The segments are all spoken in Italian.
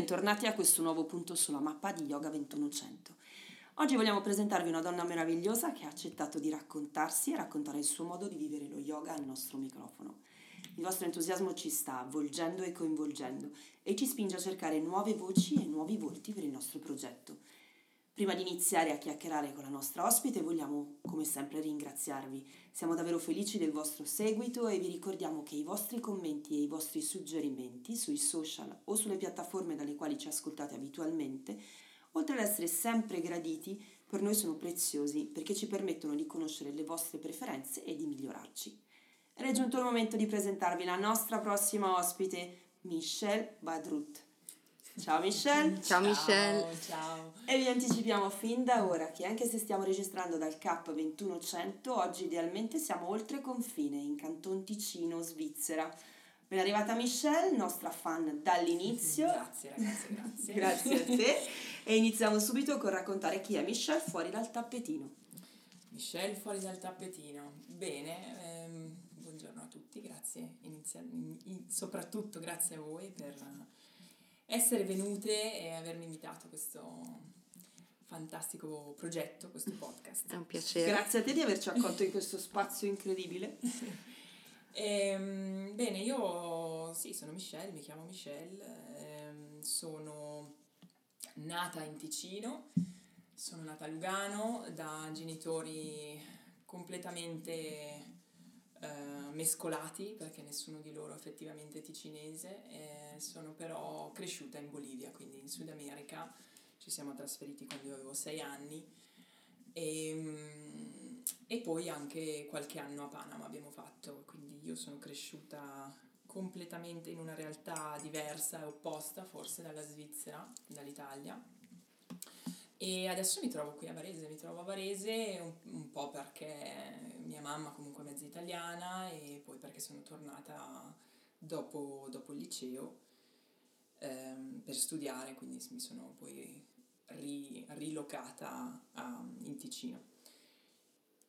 Bentornati a questo nuovo punto sulla mappa di Yoga 2100. Oggi vogliamo presentarvi una donna meravigliosa che ha accettato di raccontarsi e raccontare il suo modo di vivere lo yoga al nostro microfono. Il vostro entusiasmo ci sta avvolgendo e coinvolgendo e ci spinge a cercare nuove voci e nuovi volti per il nostro progetto. Prima di iniziare a chiacchierare con la nostra ospite vogliamo come sempre ringraziarvi. Siamo davvero felici del vostro seguito e vi ricordiamo che i vostri commenti e i vostri suggerimenti sui social o sulle piattaforme dalle quali ci ascoltate abitualmente, oltre ad essere sempre graditi, per noi sono preziosi perché ci permettono di conoscere le vostre preferenze e di migliorarci. È giunto il momento di presentarvi la nostra prossima ospite, Michelle Badrut. Ciao Michelle. Ciao, Michelle. Ciao. E vi anticipiamo fin da ora che anche se stiamo registrando dal CAP 2100, oggi idealmente siamo oltre confine, in Canton Ticino, Svizzera. Ben arrivata Michelle, nostra fan dall'inizio. Grazie ragazzi, grazie. Grazie a te. E iniziamo subito con raccontare chi è Michelle fuori dal tappetino. Michelle fuori dal tappetino. Bene, ehm, buongiorno a tutti, grazie. Inizia- in- in- soprattutto grazie a voi per essere venute e avermi invitato a questo fantastico progetto, questo podcast. È un piacere. Grazie a te di averci accolto in questo spazio incredibile. Ehm, bene, io sì, sono Michelle, mi chiamo Michelle, ehm, sono nata in Ticino, sono nata a Lugano da genitori completamente eh, mescolati perché nessuno di loro effettivamente è ticinese, eh, sono però cresciuta in Bolivia, quindi in Sud America, ci siamo trasferiti quando io avevo sei anni. E, mm, e poi anche qualche anno a Panama abbiamo fatto, quindi io sono cresciuta completamente in una realtà diversa e opposta forse dalla Svizzera, dall'Italia. E adesso mi trovo qui a Varese, mi trovo a Varese un, un po' perché mia mamma comunque è mezza italiana e poi perché sono tornata dopo, dopo il liceo ehm, per studiare, quindi mi sono poi ri- rilocata a- in Ticino.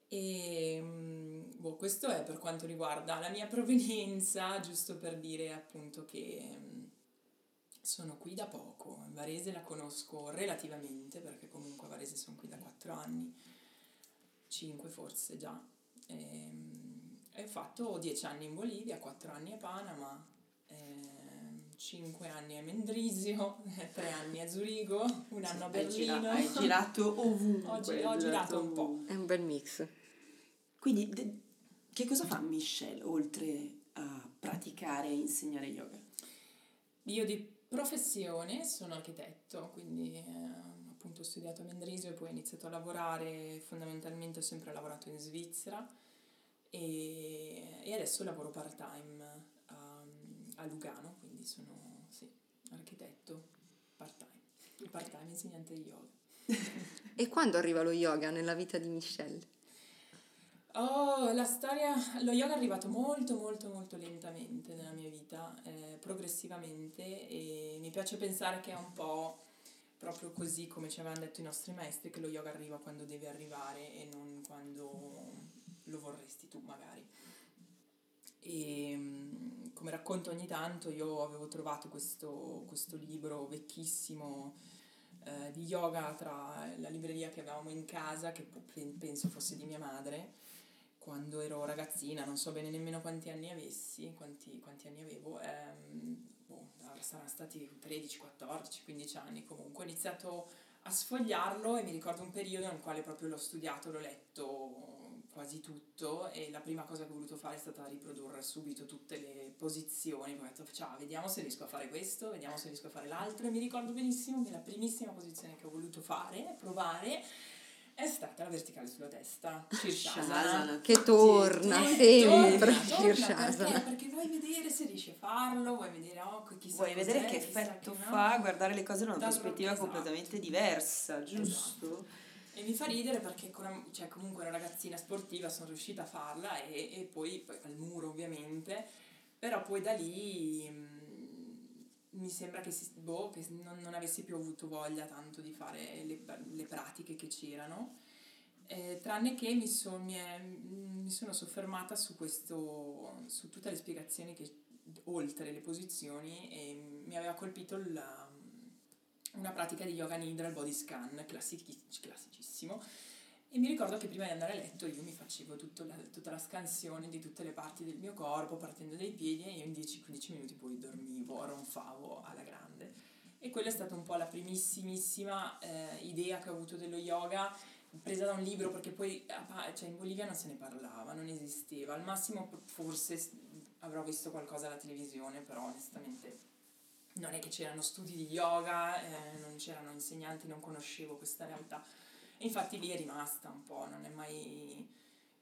E mm, boh, questo è per quanto riguarda la mia provenienza, giusto per dire appunto che mm, sono qui da poco. Varese la conosco relativamente perché comunque a Varese sono qui da 4 anni, 5 forse già. Ehm, E, ho fatto 10 anni in Bolivia, 4 anni a Panama, 5 anni a Mendrisio, 3 anni a Zurigo, un anno a Hai gira- Berlino. hai girato ovunque. Ho gi- hai ho girato un po'. È un bel mix. Quindi, de- che cosa fa Michelle oltre a praticare e insegnare yoga? Io di professione sono architetto, quindi eh, appunto ho studiato a Mendrisio e poi ho iniziato a lavorare, fondamentalmente ho sempre lavorato in Svizzera e, e adesso lavoro part time a Lugano, quindi sono sì, architetto part time, part time insegnante di yoga. E quando arriva lo yoga nella vita di Michelle? Oh, la storia, lo yoga è arrivato molto molto molto lentamente nella mia vita, eh, progressivamente e mi piace pensare che è un po' proprio così come ci avevano detto i nostri maestri che lo yoga arriva quando deve arrivare e non quando lo vorresti tu magari. E mm, come racconto ogni tanto io avevo trovato questo, questo libro vecchissimo eh, di yoga tra la libreria che avevamo in casa, che penso fosse di mia madre, quando ero ragazzina, non so bene nemmeno quanti anni avessi, quanti, quanti anni avevo, ehm, boh, saranno stati 13, 14, 15 anni comunque, ho iniziato a sfogliarlo e mi ricordo un periodo nel quale proprio l'ho studiato, l'ho letto quasi tutto e la prima cosa che ho voluto fare è stata riprodurre subito tutte le posizioni, ho detto ciao, vediamo se riesco a fare questo, vediamo se riesco a fare l'altro e mi ricordo benissimo che la primissima posizione che ho voluto fare, provare, è stata la verticale sulla testa, Shirshasana. Shasana. Che torna Sì, sempre Shirshasana. Perché? Perché vuoi vedere se riesci a farlo, vuoi vedere oh, chissà Vuoi vedere che effetto che no. fa guardare le cose da una Da- prospettiva esatto. completamente diversa, giusto? E mi fa ridere perché ancora- cioè, comunque ero ragazzina sportiva, sono riuscita a farla e, e poi, poi al muro ovviamente, però poi da lì mm, mi sembra che, si, boh, che non, non avessi più avuto voglia tanto di fare le, le pratiche che c'erano. Eh, tranne che mi, son- mi è- mi sono soffermata su questo, su tutte le spiegazioni che oltre le posizioni e mi aveva colpito la, una pratica di yoga nidra, il body scan, classic- classicissimo. E mi ricordo che prima di andare a letto io mi facevo la, tutta la scansione di tutte le parti del mio corpo, partendo dai piedi, e io in 10-15 minuti poi dormivo, ronfavo alla grande. E quella è stata un po' la primissimissima eh, idea che ho avuto dello yoga, presa da un libro, perché poi cioè in Bolivia non se ne parlava, non esisteva. Al massimo forse avrò visto qualcosa alla televisione, però onestamente non è che c'erano studi di yoga, eh, non c'erano insegnanti, non conoscevo questa realtà. E infatti lì è rimasta un po', non è mai...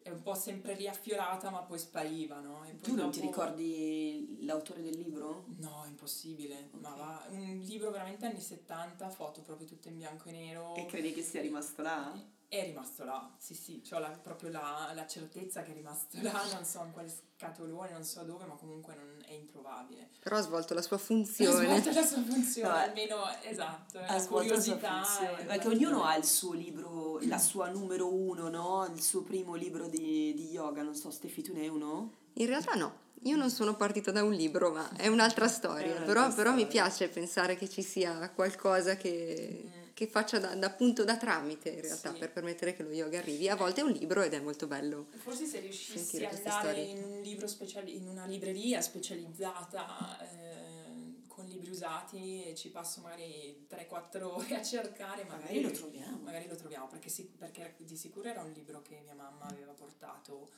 è un po' sempre riaffiorata ma poi spariva, no? E poi tu non ti ricordi l'autore del libro? No, impossibile, okay. ma va, un libro veramente anni 70, foto proprio tutte in bianco e nero. E credi che sia rimasto là? È rimasto là, sì sì, ho la, proprio la, la, certezza che è rimasto là, non so in quale scatolone, non so dove, ma comunque non è introvabile. Però ha svolto la sua funzione. Ha svolto la sua funzione, no, almeno esatto, ha svolto la sua funzione. Perché ognuno ha il suo libro, la sua numero uno, no? Il suo primo libro di, di yoga, non so, Stefi tu ne hai uno? In realtà no. Io non sono partita da un libro, ma è un'altra storia. È un'altra però, storia. però mi piace pensare che ci sia qualcosa che, mm che faccia da, da, punto da tramite in realtà sì. per permettere che lo yoga arrivi. A volte è un libro ed è molto bello. Forse se riuscissi ad andare in, un libro speciali- in una libreria specializzata eh, con libri usati e ci passo magari 3-4 ore a cercare, magari, magari lo troviamo. Magari lo troviamo perché, sì, perché di sicuro era un libro che mia mamma aveva portato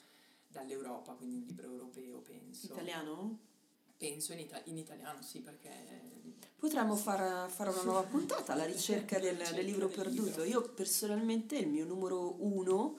dall'Europa, quindi un libro europeo penso. Italiano? Penso in, ita- in italiano, sì, perché... Potremmo far, fare una nuova puntata alla ricerca del, del libro perduto. Io personalmente il mio numero uno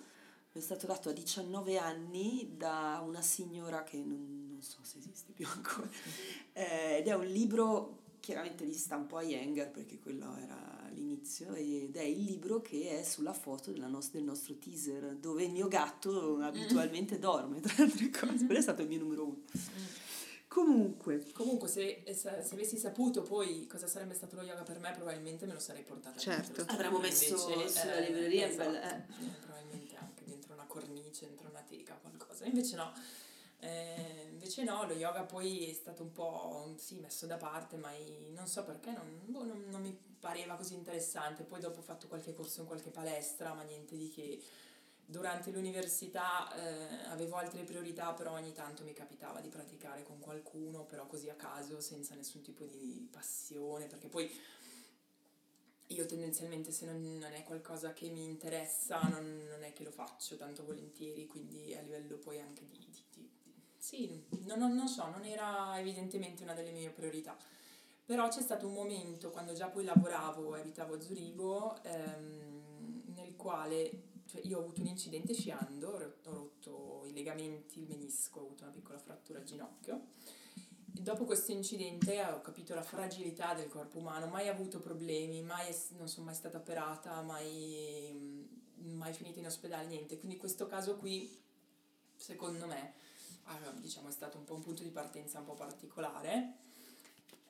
mi è stato dato a 19 anni da una signora che non, non so se esiste più ancora, eh, ed è un libro chiaramente di stampo a Jenger perché quello era l'inizio ed è il libro che è sulla foto nos- del nostro teaser dove il mio gatto abitualmente dorme tra altre cose, quello è stato il mio numero uno. Comunque. Comunque, se, se, avessi saputo poi cosa sarebbe stato lo yoga per me, probabilmente me lo sarei portata. Certo. Avremmo messo invece, sulla eh, libreria. Esatto. Bella, eh. Probabilmente anche dentro una cornice, dentro una teca, qualcosa. Invece no. Eh, invece no, lo yoga poi è stato un po' sì, messo da parte, ma non so perché non, boh, non, non mi pareva così interessante. Poi dopo ho fatto qualche corso in qualche palestra, ma niente di che durante l'università eh, avevo altre priorità, però ogni tanto mi capitava di praticare con qualcuno, però così a caso, senza nessun tipo di passione, perché poi io tendenzialmente se non, non è qualcosa che mi interessa non, non, è che lo faccio tanto volentieri, quindi a livello poi anche di... di, di, di sì, non, non, so, non era evidentemente una delle mie priorità. Però c'è stato un momento, quando già poi lavoravo e abitavo a Zurigo, ehm, nel quale cioè io ho avuto un incidente sciando, ho rotto i legamenti, il menisco, ho avuto una piccola frattura al ginocchio. E dopo questo incidente ho capito la fragilità del corpo umano, mai avuto problemi, mai, non sono mai stata operata, mai, mai finita in ospedale, niente. Quindi questo caso qui, secondo me, diciamo, è stato un po' un punto di partenza un po' particolare,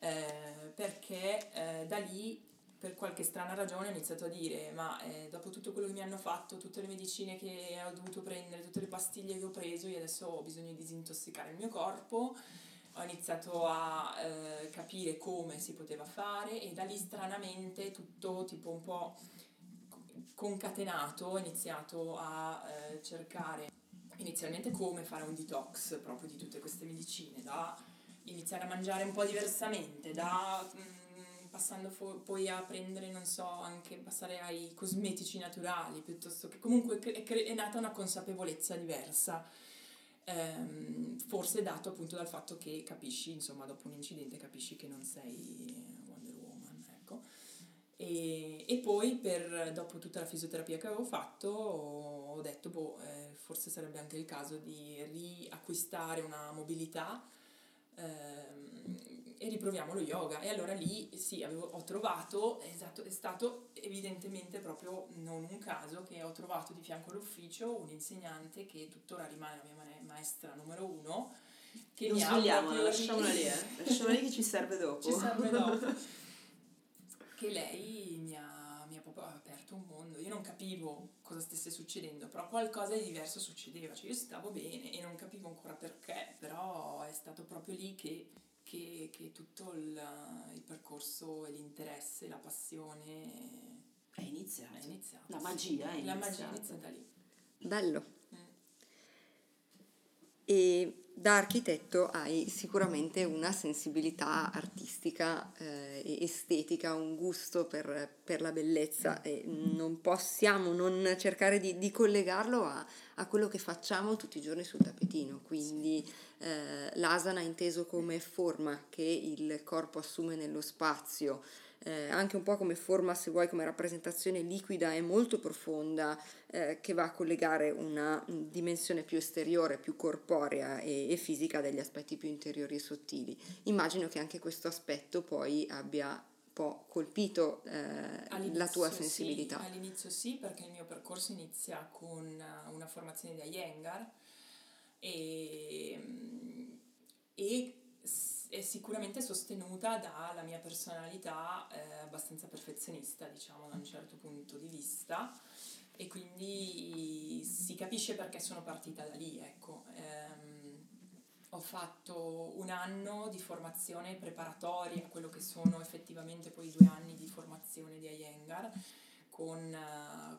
eh, perché eh, da lì per qualche strana ragione ho iniziato a dire ma eh, dopo tutto quello che mi hanno fatto, tutte le medicine che ho dovuto prendere, tutte le pastiglie che ho preso, io adesso ho bisogno di disintossicare il mio corpo, ho iniziato a eh, capire come si poteva fare e da lì stranamente tutto tipo un po' concatenato ho iniziato a eh, cercare inizialmente come fare un detox proprio di tutte queste medicine, da iniziare a mangiare un po' diversamente, da... Mh, mm, passando fo- poi a prendere, non so, anche passare ai cosmetici naturali, piuttosto che comunque è, cre- è nata una consapevolezza diversa, ehm, forse dato appunto dal fatto che capisci, insomma, dopo un incidente capisci che non sei Wonder Woman, ecco. E, e poi per, dopo tutta la fisioterapia che avevo fatto ho detto, boh, eh, forse sarebbe anche il caso di riacquistare una mobilità. Ehm, e riproviamo lo yoga. E allora lì sì, avevo, ho trovato, esatto, è stato evidentemente proprio non un caso che ho trovato di fianco all'ufficio un insegnante che tuttora rimane la mia maestra numero uno. Che non svegliamola, lasciamola lì, eh. lasciamola lì che ci serve dopo. Ci serve dopo. che lei mi ha, mi ha proprio aperto un mondo. Io non capivo cosa stesse succedendo, però qualcosa di diverso succedeva. Cioè io stavo bene e non capivo ancora perché, però è stato proprio lì che, che, che tutto il, il, percorso e l'interesse, la passione è iniziato. È iniziato la magia è iniziata. La magia è iniziata lì. Bello. E da architetto hai sicuramente una sensibilità artistica eh, e estetica, un gusto per, per, la bellezza e non possiamo non cercare di, di collegarlo a, a, quello che facciamo tutti i giorni sul tappetino, quindi eh, l'asana inteso come forma che il corpo assume nello spazio, eh, anche un po' come forma, se vuoi, come rappresentazione liquida e molto profonda, eh, che va a collegare una dimensione più esteriore, più corporea e, e, fisica degli aspetti più interiori e sottili. Immagino che anche questo aspetto poi abbia un po' colpito eh, la tua sensibilità. Sì, all'inizio sì, perché il mio percorso inizia con una formazione da Iyengar e, e è sicuramente sostenuta dalla mia personalità eh, abbastanza perfezionista, diciamo, da un certo punto di vista e quindi si capisce perché sono partita da lì, ecco. Ehm, ho fatto un anno di formazione preparatoria quello che sono effettivamente poi due anni di formazione di Iyengar con,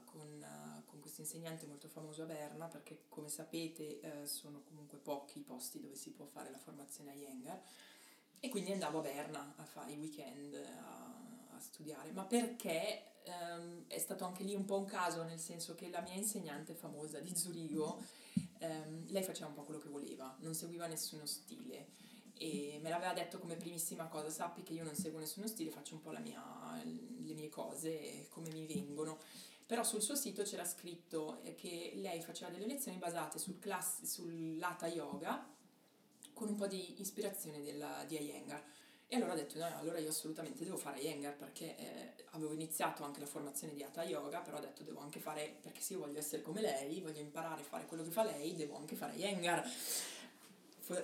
con, con questo insegnante molto famoso a Berna perché come sapete eh, sono comunque pochi i posti dove si può fare la formazione a Iyengar e quindi andavo a Berna a fare i weekend a, a studiare, ma perché um, è stato anche lì un po' un caso, nel senso che la mia insegnante famosa di Zurigo, um, lei faceva un po' quello che voleva, non seguiva nessuno stile e me l'aveva detto come primissima cosa, sappi che io non seguo nessuno stile, faccio un po' mia, le mie cose come mi vengono. Però sul suo sito c'era scritto che lei faceva delle lezioni basate sul, class, sul Lata Yoga, con un po' di ispirazione della, di Iyengar. E allora ho detto, no, allora io assolutamente devo fare Iyengar perché eh, avevo iniziato anche la formazione di Hatha Yoga, però ho detto devo anche fare, perché se io voglio essere come lei, voglio imparare a fare quello che fa lei, devo anche fare Iyengar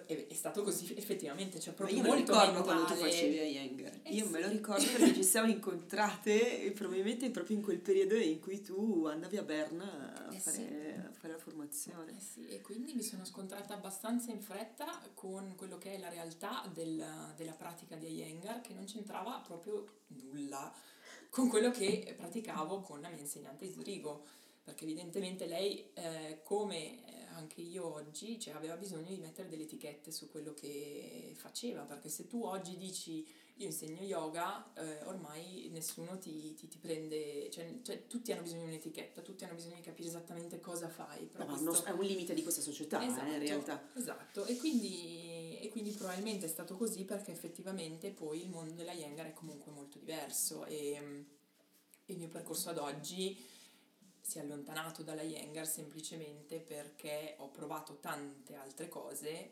è stato così effettivamente cioè proprio Ma io me lo ricordo quando tu facevi a Younger eh io sì. me lo ricordo perché ci siamo incontrate probabilmente proprio in quel periodo in cui tu andavi a Berna a, eh fare, sì. Fare, la formazione. Eh sì, e quindi mi sono scontrata abbastanza in fretta con quello che è la realtà del, della pratica di Iyengar che non c'entrava proprio nulla con quello che praticavo con la mia insegnante di Zurigo perché evidentemente lei eh, come anche io oggi cioè, aveva bisogno di mettere delle etichette su quello che faceva, perché se tu oggi dici io insegno yoga, eh, ormai nessuno ti, ti, ti prende, cioè, cioè, tutti hanno bisogno di un'etichetta, tutti hanno bisogno di capire esattamente cosa fai. Però no, questo... è un limite di questa società, esatto, eh, in esatto, realtà. Esatto, e quindi, e quindi probabilmente è stato così perché effettivamente poi il mondo della Yengar è comunque molto diverso e il mio percorso ad oggi si è allontanato dalla Jengar semplicemente perché ho provato tante altre cose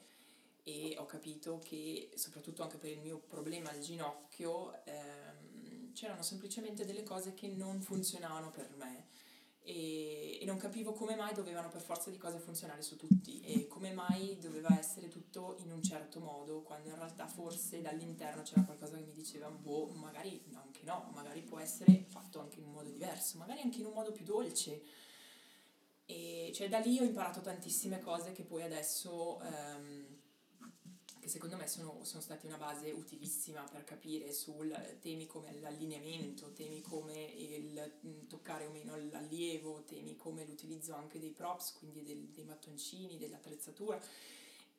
e ho capito che, soprattutto anche per il mio problema al ginocchio, ehm, c'erano semplicemente delle cose che non funzionavano per me. E, e, non capivo come mai dovevano per forza di cose funzionare su tutti e come mai doveva essere tutto in un certo modo quando in realtà forse dall'interno c'era qualcosa che mi diceva boh magari anche no magari può essere fatto anche in un modo diverso magari anche in un modo più dolce. E cioè da lì ho imparato tantissime cose che poi adesso ehm, che secondo me sono, sono, stati una base utilissima per capire su temi come l'allineamento, temi come il mm, toccare o meno l'allievo, temi come l'utilizzo anche dei props, quindi del, dei mattoncini, dell'attrezzatura,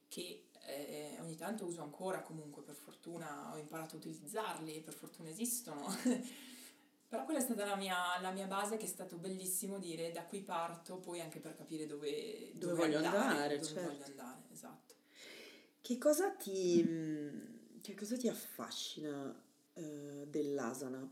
che eh, ogni tanto uso ancora comunque, per fortuna ho imparato a utilizzarli e per fortuna esistono. Però quella è stata la mia, la mia, base che è stato bellissimo dire da qui parto, poi anche per capire dove, dove, dove voglio andare, andare dove certo. voglio andare, esatto. Che cosa ti, mm, che cosa ti affascina eh, dell'asana?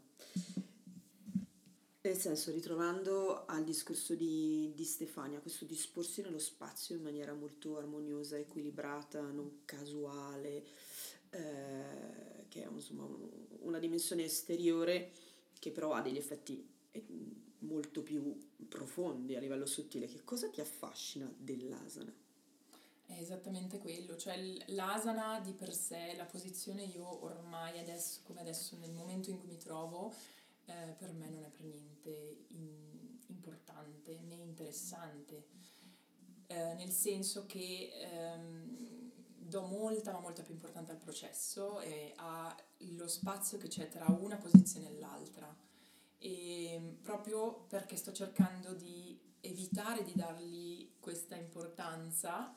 Nel senso, ritrovando al discorso di, di, Stefania, questo disporsi nello spazio in maniera molto armoniosa, equilibrata, non casuale, eh, che è insomma una dimensione esteriore che però ha degli effetti eh, molto più profondi a livello sottile. Che cosa ti affascina dell'asana? È esattamente quello, cioè l'asana di per sé, la posizione io ormai adesso, come adesso nel momento in cui mi trovo, eh, per me non è per niente in, importante né interessante, eh, nel senso che ehm, do molta ma molta più importanza al processo e allo spazio che c'è tra una posizione e l'altra. E proprio perché sto cercando di evitare di dargli questa importanza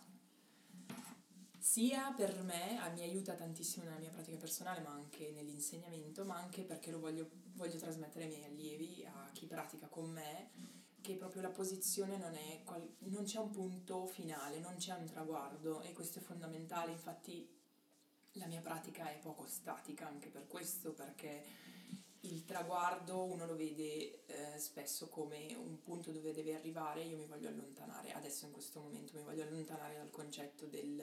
sia per me, mi aiuta tantissimo nella mia pratica personale, ma anche nell'insegnamento, ma anche perché lo voglio, voglio trasmettere ai miei allievi, a chi pratica con me, che proprio la posizione non è, non c'è un punto finale, non c'è un traguardo e questo è fondamentale, infatti la mia pratica è poco statica anche per questo, perché il traguardo uno lo vede eh, spesso come un punto dove deve arrivare, io mi voglio allontanare, adesso in questo momento mi voglio allontanare dal concetto del,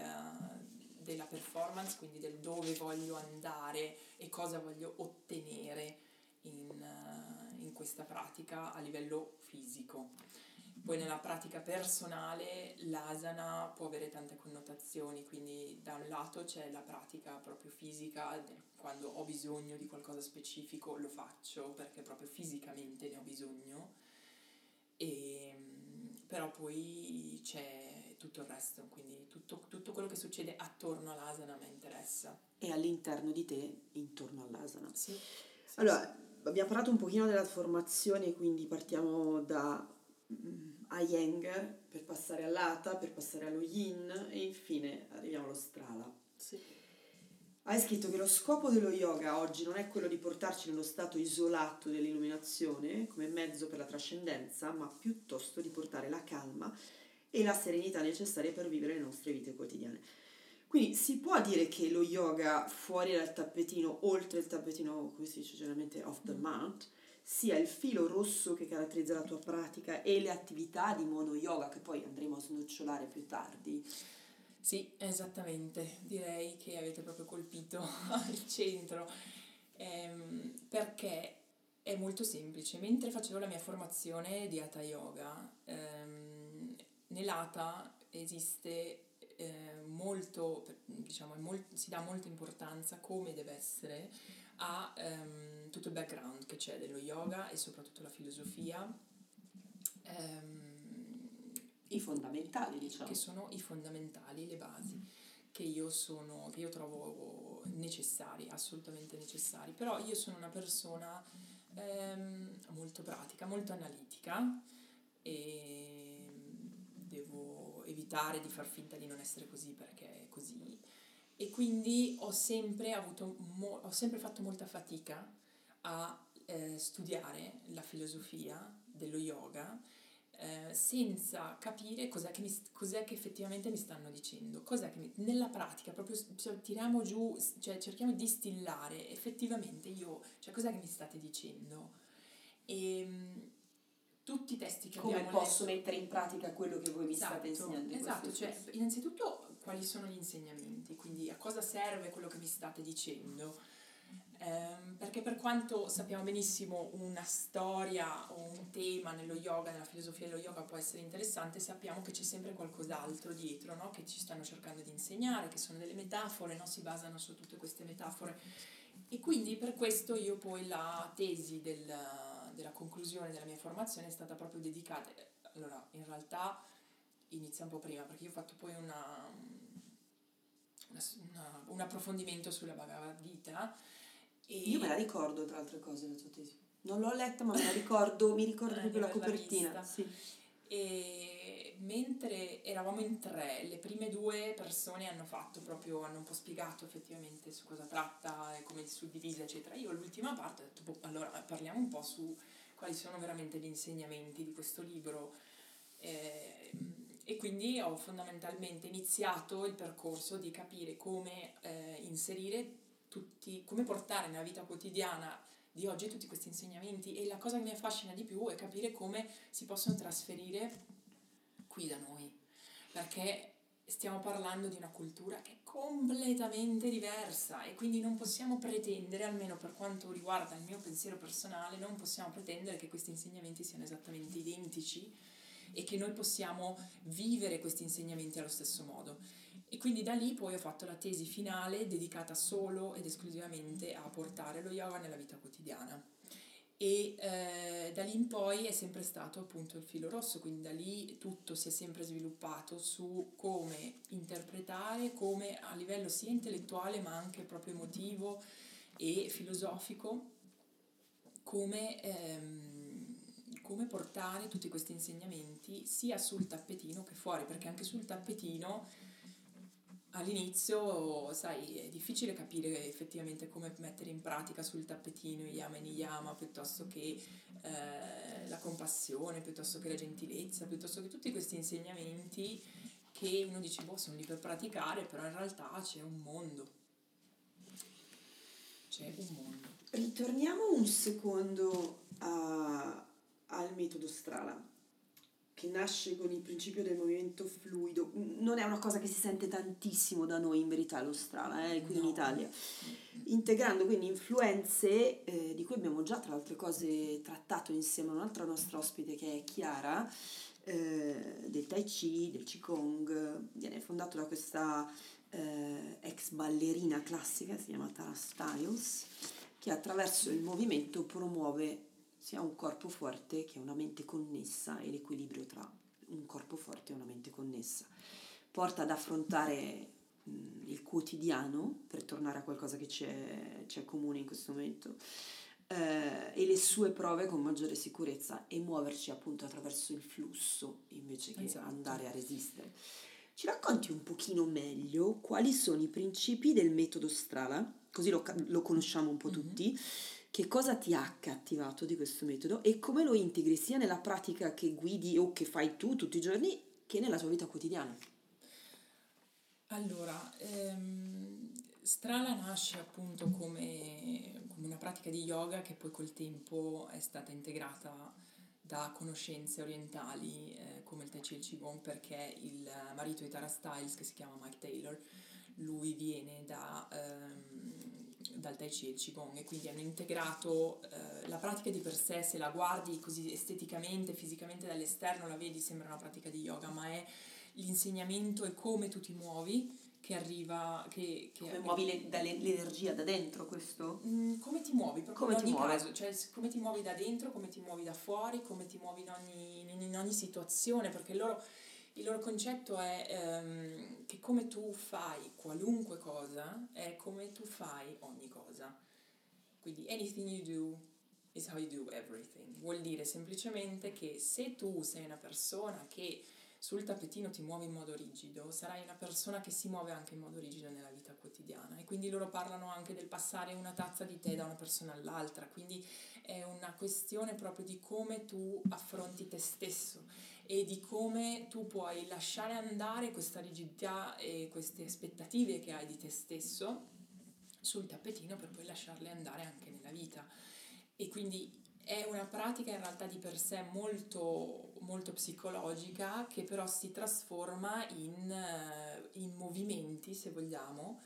della performance, quindi del dove voglio andare e cosa voglio ottenere in, in questa pratica a livello fisico. Poi nella pratica personale l'asana può avere tante connotazioni, quindi da un lato c'è la pratica proprio fisica, quando ho bisogno di qualcosa specifico lo faccio perché proprio fisicamente ne ho bisogno, e, però poi c'è tutto il resto, quindi tutto, tutto quello che succede attorno all'asana mi interessa. E all'interno di te, intorno all'asana. Sì. sì allora, sì. abbiamo parlato un pochino della formazione, quindi partiamo da mm, a Yang per passare all'Ata, per passare allo Yin e infine arriviamo allo Strala. Sì. Hai scritto che lo scopo dello yoga oggi non è quello di portarci nello stato isolato dell'illuminazione come mezzo per la trascendenza, ma piuttosto di portare la calma e la serenità necessarie per vivere le nostre vite quotidiane. Quindi si può dire che lo yoga fuori dal tappetino, oltre il tappetino, come si dice generalmente, off the mat, sia il filo rosso che caratterizza la tua pratica e le attività di mono yoga che poi andremo a snocciolare più tardi. Sì, esattamente, direi che avete proprio colpito il centro, ehm, perché è molto semplice. Mentre facevo la mia formazione di Hatha Yoga, ehm, nell'Hatha esiste eh, molto, diciamo, molt- si dà molta importanza come deve essere a um, tutto il background che c'è dello yoga e soprattutto la filosofia. Um, I fondamentali, diciamo. Che sono i fondamentali, le basi, che io, sono, che io trovo necessari, assolutamente necessari. Però io sono una persona um, molto pratica, molto analitica e devo evitare di far finta di non essere così perché è così. E quindi ho sempre, avuto mo- ho sempre fatto molta fatica a eh, studiare la filosofia dello yoga eh, senza capire cos'è che, mi, cos'è che, effettivamente mi stanno dicendo, cos'è che mi, nella pratica proprio cioè, tiriamo giù, cioè cerchiamo di distillare effettivamente io, cioè cos'è che mi state dicendo? E ehm, tutti i testi che Come abbiamo posso letto, mettere in pratica quello che voi mi esatto, state insegnando? Esatto, cioè, innanzitutto quali sono gli insegnamenti, quindi a cosa serve quello che mi state dicendo. Eh, perché per quanto sappiamo benissimo una storia o un tema nello yoga, nella filosofia dello yoga può essere interessante, sappiamo che c'è sempre qualcos'altro dietro, no? che ci stanno cercando di insegnare, che sono delle metafore, no? si basano su tutte queste metafore. E quindi per questo io poi la tesi del, della conclusione della mia formazione è stata proprio dedicata, allora in realtà inizia un po' prima perché io ho fatto poi una, una, un approfondimento sulla Bhagavad Gita. E Io me la ricordo tra altre cose la tua tesi. Non l'ho letta ma me la ricordo, mi ricordo proprio la copertina. Sì. E mentre eravamo in tre, le prime due persone hanno fatto proprio, hanno un po' spiegato effettivamente su cosa tratta e come è suddivisa, eccetera. Io l'ultima parte ho detto, boh, allora parliamo un po' su quali sono veramente gli insegnamenti di questo libro. Eh, e quindi ho fondamentalmente iniziato il percorso di capire come eh, inserire tutti, come portare nella vita quotidiana di oggi tutti questi insegnamenti e la cosa che mi affascina di più è capire come si possono trasferire qui da noi, perché stiamo parlando di una cultura che è completamente diversa e quindi non possiamo pretendere, almeno per quanto riguarda il mio pensiero personale, non possiamo pretendere che questi insegnamenti siano esattamente identici e che noi possiamo vivere questi insegnamenti allo stesso modo. E quindi da lì poi ho fatto la tesi finale dedicata solo ed esclusivamente a portare lo yoga nella vita quotidiana. E eh, da lì in poi è sempre stato appunto il filo rosso, quindi da lì tutto si è sempre sviluppato su come interpretare, come a livello sia intellettuale ma anche proprio emotivo e filosofico, come, ehm, come portare tutti questi insegnamenti sia sul tappetino che fuori, perché anche sul tappetino all'inizio, sai, è difficile capire effettivamente come mettere in pratica sul tappetino yama e niyama piuttosto che eh, la compassione, piuttosto che la gentilezza, piuttosto che tutti questi insegnamenti che uno dice, boh, sono lì per praticare, però in realtà c'è un mondo. C'è un mondo. Ritorniamo un secondo a, al metodo Strala che nasce con il principio del movimento fluido, non è una cosa che si sente tantissimo da noi in verità lo Strala, eh, qui no. in Italia, integrando quindi influenze eh, di cui abbiamo già tra altre cose trattato insieme a un'altra nostra ospite che è Chiara, eh, del Tai Chi, del Qigong, viene fondato da questa eh, ex ballerina classica, si chiama Tara Styles, che attraverso il movimento promuove sia un corpo forte che una mente connessa e l'equilibrio tra un corpo forte e una mente connessa. Porta ad affrontare mh, il quotidiano, per tornare a qualcosa che c'è, c'è comune in questo momento, eh, e le sue prove con maggiore sicurezza e muoverci appunto attraverso il flusso invece che esatto. andare a resistere. Ci racconti un pochino meglio quali sono i principi del metodo Strala, così lo, lo conosciamo un po' mm-hmm. tutti, che cosa ti ha accattivato di questo metodo e come lo integri sia nella pratica che guidi o che fai tu tutti i giorni che nella tua vita quotidiana? Allora, ehm, Strala nasce appunto come, come, una pratica di yoga che poi col tempo è stata integrata da conoscenze orientali eh, come il Tai Chi e il Qigong perché il marito di Tara Styles che si chiama Mike Taylor, lui viene da... Ehm, dal Tai Chi e il Qigong e quindi hanno integrato eh, la pratica di per sé, se la guardi così esteticamente, fisicamente dall'esterno la vedi sembra una pratica di yoga, ma è l'insegnamento e come tu ti muovi che arriva che, che come muovi le, dalle, l'energia da dentro questo? Mm, come ti muovi proprio come in ogni muovi? caso cioè come ti muovi da dentro come ti muovi da fuori come ti muovi in ogni, in, in ogni situazione perché loro il loro concetto è um, che come tu fai qualunque cosa è come tu fai ogni cosa. Quindi anything you do is how you do everything. Vuol dire semplicemente che se tu sei una persona che sul tappetino ti muovi in modo rigido, sarai una persona che si muove anche in modo rigido nella vita quotidiana. E quindi loro parlano anche del passare una tazza di tè da una persona all'altra, quindi è una questione proprio di come tu affronti te stesso e di come tu puoi lasciare andare questa rigidità e queste aspettative che hai di te stesso sul tappetino per poi lasciarle andare anche nella vita. E quindi è una pratica in realtà di per sé molto, molto psicologica che però si trasforma in, eh, in movimenti, se vogliamo,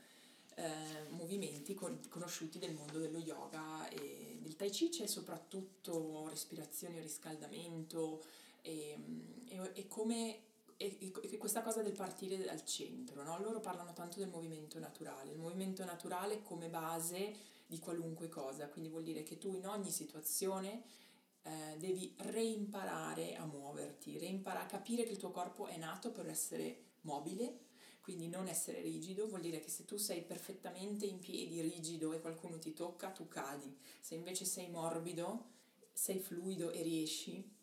eh, movimenti con, conosciuti del mondo dello yoga e del tai chi c'è soprattutto respirazione, riscaldamento, e, e, e come e, e, questa cosa del partire dal centro, no? loro parlano tanto del movimento naturale, il movimento naturale come base di qualunque cosa, quindi vuol dire che tu in ogni situazione eh, devi reimparare a muoverti, reimparare a capire che il tuo corpo è nato per essere mobile, quindi non essere rigido, vuol dire che se tu sei perfettamente in piedi, rigido e qualcuno ti tocca, tu cadi, se invece sei morbido, sei fluido e riesci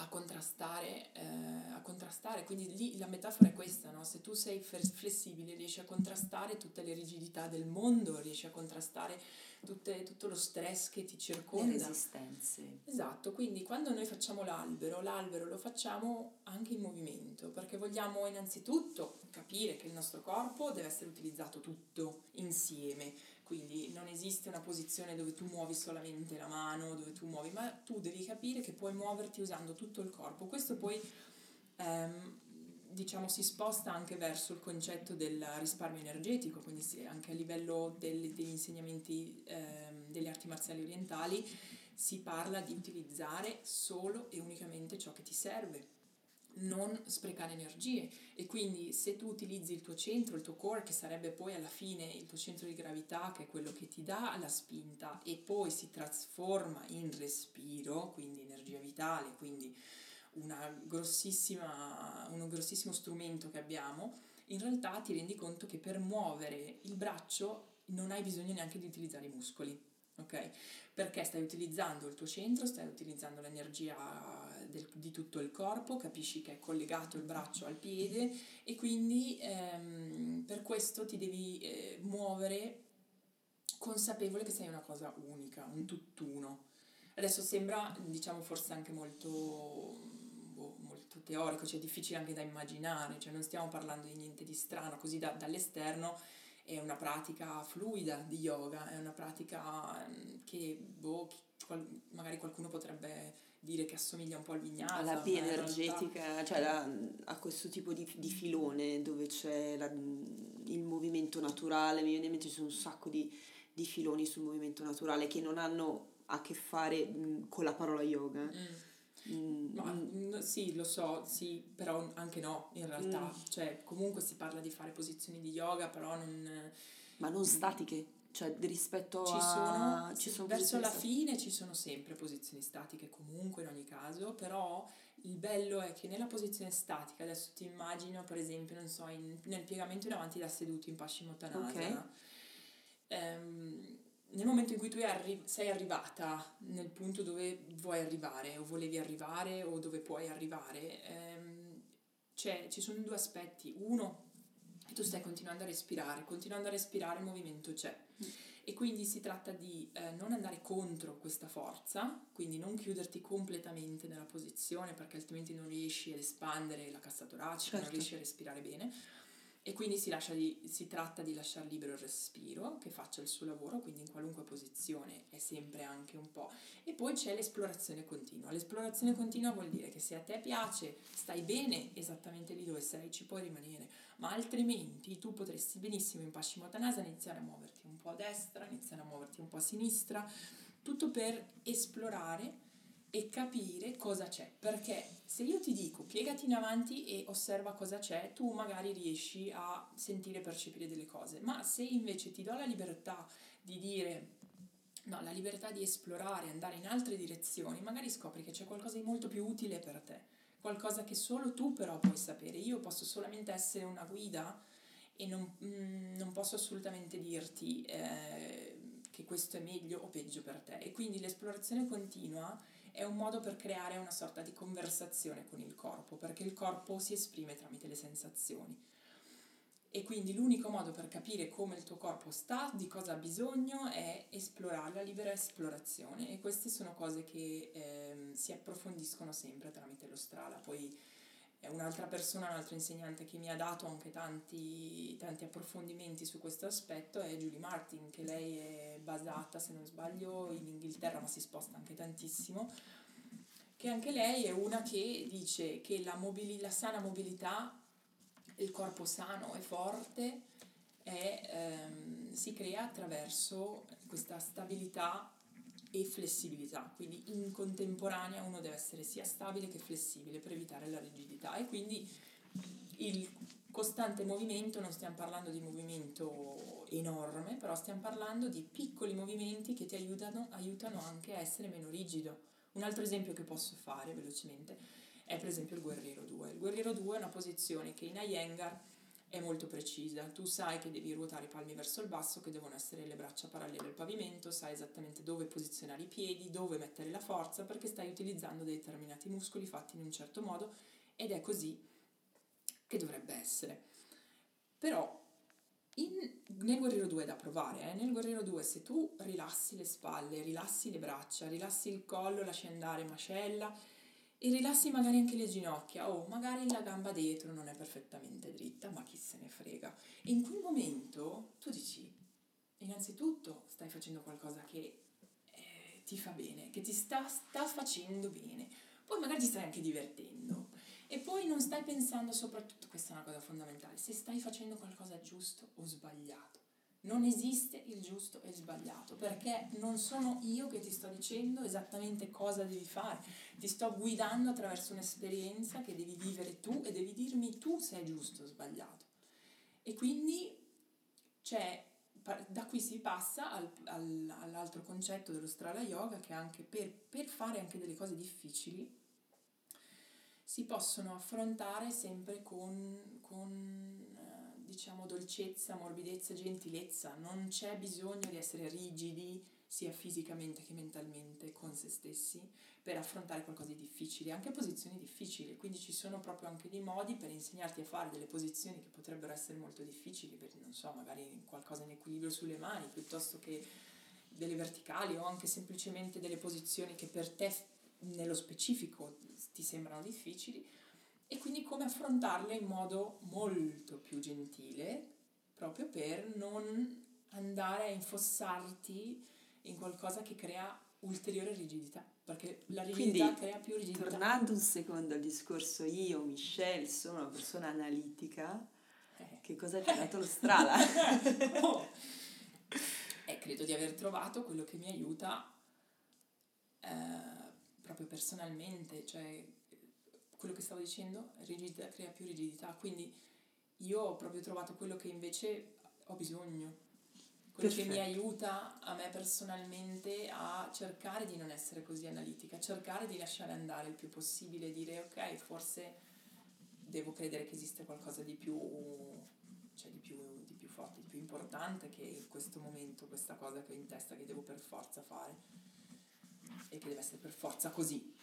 a contrastare, eh, a contrastare, quindi lì la metafora è questa, no? se tu sei flessibile riesci a contrastare tutte le rigidità del mondo, riesci a contrastare tutte, tutto lo stress che ti circonda. Le resistenze. Esatto, quindi quando noi facciamo l'albero, l'albero lo facciamo anche in movimento, perché vogliamo innanzitutto capire che il nostro corpo deve essere utilizzato tutto insieme, quindi non esiste una posizione dove tu muovi solamente la mano, dove tu muovi, ma tu devi capire che puoi muoverti usando tutto il corpo. Questo poi ehm, diciamo si sposta anche verso il concetto del risparmio energetico, quindi anche a livello del, degli insegnamenti ehm, delle arti marziali orientali si parla di utilizzare solo e unicamente ciò che ti serve non sprecare energie e quindi se tu utilizzi il tuo centro, il tuo core, che sarebbe poi alla fine il tuo centro di gravità, che è quello che ti dà la spinta e poi si trasforma in respiro, quindi energia vitale, quindi una grossissima, uno grossissimo strumento che abbiamo, in realtà ti rendi conto che per muovere il braccio non hai bisogno neanche di utilizzare i muscoli, ok? Perché stai utilizzando il tuo centro, stai utilizzando l'energia del, di tutto il corpo, capisci che è collegato il braccio al piede e quindi ehm, per questo ti devi eh, muovere consapevole che sei una cosa unica, un tutt'uno. Adesso sembra, diciamo, forse anche molto, boh, molto teorico, cioè difficile anche da immaginare, cioè non stiamo parlando di niente di strano, così da, dall'esterno è una pratica fluida di yoga, è una pratica ehm, che boh, magari qualcuno potrebbe dire che assomiglia un po' al vignazzo. Alla B energetica, realtà... cioè la, a questo tipo di, di filone dove c'è la, il movimento naturale, mi viene in mente ci sono un sacco di, di, filoni sul movimento naturale che non hanno a che fare mh, con la parola yoga. Mm. Mm, Ma, mm. sì, lo so, sì, però anche no, in realtà. Mm. Cioè, comunque si parla di fare posizioni di yoga, però non... Ma non statiche? Cioè, rispetto ci a... Sono, ci sono verso la fine ci sono sempre posizioni statiche, comunque in ogni caso, però il bello è che nella posizione statica, adesso ti immagino per esempio, non so, in, nel piegamento in avanti da seduti in Paschimottanasana, okay. ehm, nel momento in cui tu arri- sei arrivata nel punto dove vuoi arrivare o volevi arrivare o dove puoi arrivare, ehm, ci sono due aspetti. Uno, tu stai continuando a respirare, continuando a respirare il movimento c'è. E quindi si tratta di eh, non andare contro questa forza, quindi non chiuderti completamente nella posizione perché altrimenti non riesci ad espandere la cassa toracica, certo. non riesci a respirare bene e quindi si, di, si, tratta di lasciare libero il respiro che faccia il suo lavoro, quindi in qualunque posizione è sempre anche un po'. E poi c'è l'esplorazione continua. L'esplorazione continua vuol dire che se a te piace, stai bene esattamente lì dove sei, ci puoi rimanere, ma altrimenti tu potresti benissimo in Paschimottanasana iniziare a muoverti un po' a destra, iniziare a muoverti un po' a sinistra, tutto per esplorare e capire cosa c'è. Perché se io ti dico piegati in avanti e osserva cosa c'è, tu magari riesci a sentire e percepire delle cose. Ma se invece ti do la libertà di dire no, la libertà di esplorare, andare in altre direzioni, magari scopri che c'è qualcosa di molto più utile per te. Qualcosa che solo tu però puoi sapere. Io posso solamente essere una guida e non, mm, non posso assolutamente dirti eh, che questo è meglio o peggio per te. E quindi l'esplorazione continua è un modo per creare una sorta di conversazione con il corpo, perché il corpo si esprime tramite le sensazioni. E quindi l'unico modo per capire come il tuo corpo sta, di cosa ha bisogno, è esplorare la libera esplorazione. E queste sono cose che eh, si approfondiscono sempre tramite lo strala. Poi un'altra persona, un altro insegnante che mi ha dato anche tanti, tanti approfondimenti su questo aspetto è Julie Martin, che lei è basata, se non sbaglio, in Inghilterra, ma si sposta anche tantissimo, che anche lei è una che dice che la, mobili- la sana mobilità, il corpo sano e forte, è, ehm, si crea attraverso questa stabilità e flessibilità, quindi in contemporanea uno deve essere sia stabile che flessibile per evitare la rigidità. E quindi il costante movimento, non stiamo parlando di movimento enorme, però stiamo parlando di piccoli movimenti che ti aiutano, aiutano anche a essere meno rigido. Un altro esempio che posso fare velocemente è per esempio il Guerriero 2. Il Guerriero 2 è una posizione che in Iyengar è molto precisa. Tu sai che devi ruotare i palmi verso il basso, che devono essere le braccia parallele al pavimento, sai esattamente dove posizionare i piedi, dove mettere la forza, perché stai utilizzando determinati muscoli fatti in un certo modo ed è così che dovrebbe essere. Però in, nel Guerriero 2 è da provare, eh? nel Guerriero 2 se tu rilassi le spalle, rilassi le braccia, rilassi il collo, lasci andare mascella, e rilassi magari anche le ginocchia o magari la gamba dietro non è perfettamente dritta, ma chi se ne frega. In quel momento tu dici, innanzitutto stai facendo qualcosa che eh, ti fa bene, che ti sta, sta facendo bene, poi magari ti stai anche divertendo e poi non stai pensando soprattutto, questa è una cosa fondamentale, se stai facendo qualcosa giusto o sbagliato. Non esiste il giusto e il sbagliato, perché non sono io che ti sto dicendo esattamente cosa devi fare, ti sto guidando attraverso un'esperienza che devi vivere tu e devi dirmi tu se è giusto o sbagliato. E quindi c'è, da qui si passa al, al, all'altro concetto dello strala yoga, che anche per, per fare anche delle cose difficili si possono affrontare sempre con, con diciamo dolcezza, morbidezza, gentilezza, non c'è bisogno di essere rigidi sia fisicamente che mentalmente con se stessi per affrontare qualcosa di difficile, anche posizioni difficili, quindi ci sono proprio anche dei modi per insegnarti a fare delle posizioni che potrebbero essere molto difficili, per non so, magari qualcosa in equilibrio sulle mani, piuttosto che delle verticali o anche semplicemente delle posizioni che per te nello specifico ti sembrano difficili e quindi come affrontarle in modo molto più gentile, proprio per non andare a infossarti in qualcosa che crea ulteriore rigidità, perché la rigidità quindi, crea più rigidità. Tornando un secondo al discorso, io, Michelle, sono una persona analitica, eh. che cosa ti ha dato lo strala? oh. eh, credo di aver trovato quello che mi aiuta eh, proprio personalmente, cioè quello che stavo dicendo, rigidità crea più rigidità, quindi io ho proprio trovato quello che invece ho bisogno, quello Perfetto. che mi aiuta a me personalmente a cercare di non essere così analitica, cercare di lasciare andare il più possibile, dire ok, forse devo credere che esiste qualcosa di più, cioè di più, di più forte, di più importante che in questo momento questa cosa che ho in testa che devo per forza fare e che deve essere per forza così.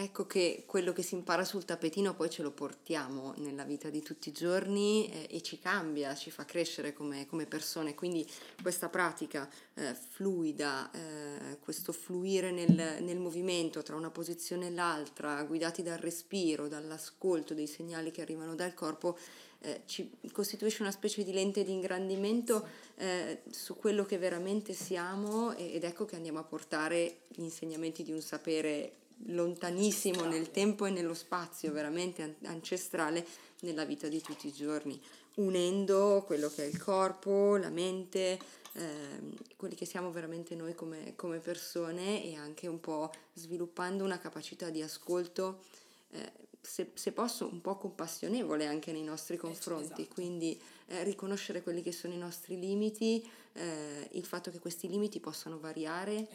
Ecco che quello che si impara sul tappetino poi ce lo portiamo nella vita di tutti i giorni eh, e ci cambia, ci fa crescere come, come persone. Quindi questa pratica eh, fluida, eh, questo fluire nel, nel, movimento tra una posizione e l'altra, guidati dal respiro, dall'ascolto dei segnali che arrivano dal corpo, eh, ci costituisce una specie di lente di ingrandimento eh, su quello che veramente siamo ed ecco che andiamo a portare gli insegnamenti di un sapere lontanissimo nel tempo e nello spazio, veramente ancestrale nella vita di tutti i giorni, unendo quello che è il corpo, la mente, eh, quelli che siamo veramente noi come, come, persone e anche un po' sviluppando una capacità di ascolto, eh, se, se, posso, un po' compassionevole anche nei nostri eh, confronti, esatto. quindi eh, riconoscere quelli che sono i nostri limiti, eh, il fatto che questi limiti possano variare.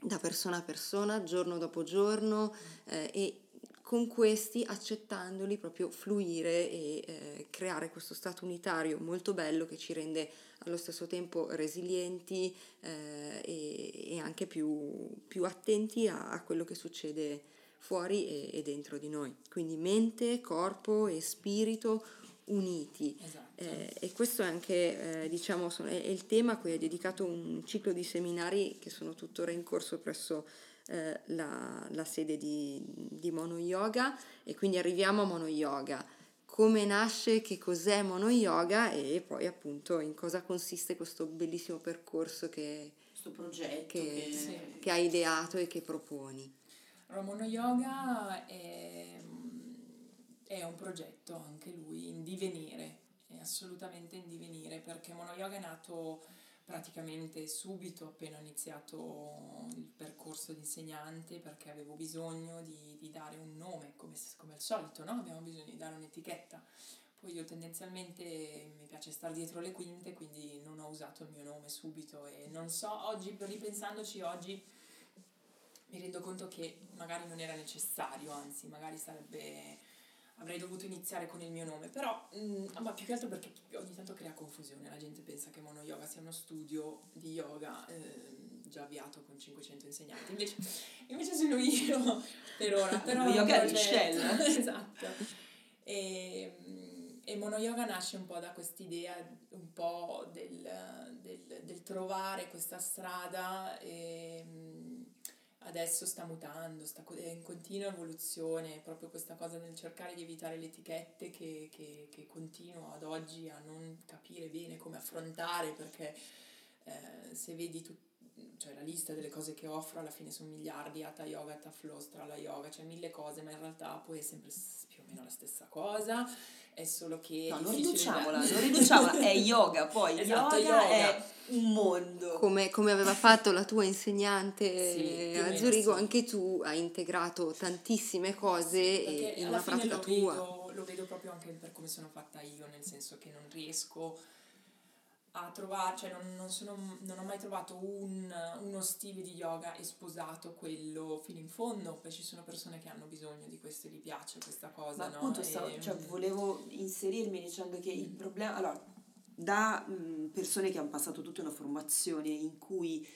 Da persona a persona, giorno dopo giorno eh, e con questi accettandoli proprio fluire e eh, creare questo stato unitario molto bello che ci rende allo stesso tempo resilienti eh, e, e, anche più, più attenti a, a, quello che succede fuori e, e dentro di noi. Quindi mente, corpo e spirito uniti. Esatto. Eh, e questo è anche, eh, diciamo, è, il tema a cui è dedicato un ciclo di seminari che sono tuttora in corso presso eh, la, la, sede di, di Mono Yoga e quindi arriviamo a Mono Yoga. Come nasce, che cos'è Mono Yoga e poi appunto in cosa consiste questo bellissimo percorso che, questo progetto che, che, sì. che hai ideato e che proponi. Allora, Mono Yoga è è un progetto anche lui in divenire, è assolutamente in divenire perché Mono Yoga è nato praticamente subito appena ho iniziato il percorso di insegnante perché avevo bisogno di, di dare un nome come, come al solito, no? abbiamo bisogno di dare un'etichetta. Poi io tendenzialmente mi piace stare dietro le quinte, quindi non ho usato il mio nome subito e non so, oggi ripensandoci oggi mi rendo conto che magari non era necessario, anzi magari sarebbe avrei dovuto iniziare con il mio nome, però mh, mm, ma più che altro perché ogni tanto crea confusione, la gente pensa che Mono Yoga sia uno studio di yoga eh, già avviato con 500 insegnanti, invece, invece sono io per ora, però... Yoga di Shell. esatto. E, e Mono Yoga nasce un po' da quest'idea un po' del, del, del trovare questa strada e, adesso sta mutando, sta, è in continua evoluzione, proprio questa cosa nel cercare di evitare le etichette che, che, che continuo ad oggi a non capire bene come affrontare perché eh, se vedi tu, cioè la lista delle cose che offro alla fine sono miliardi, Hatha Yoga, Hatha Flow, Strala Yoga, c'è mille cose, ma in realtà poi è sempre più o meno la stessa cosa, è solo che... No, non riduciamola, non riduciamola, è yoga, poi esatto, yoga, yoga, è un mondo. Come, come aveva fatto la tua insegnante sì, a Zurigo, sì. anche tu hai integrato tantissime cose sì, in una pratica lo tua. Vedo, lo vedo proprio anche per come sono fatta io, nel senso che non riesco a trovare, cioè non, non, sono, non ho mai trovato un, uno stile di yoga e sposato quello fino in fondo, poi ci sono persone che hanno bisogno di questo e gli piace questa cosa, Ma no? appunto stavo, e, cioè, volevo inserirmi dicendo che il problema, allora, da mh, persone che hanno passato tutta una formazione in cui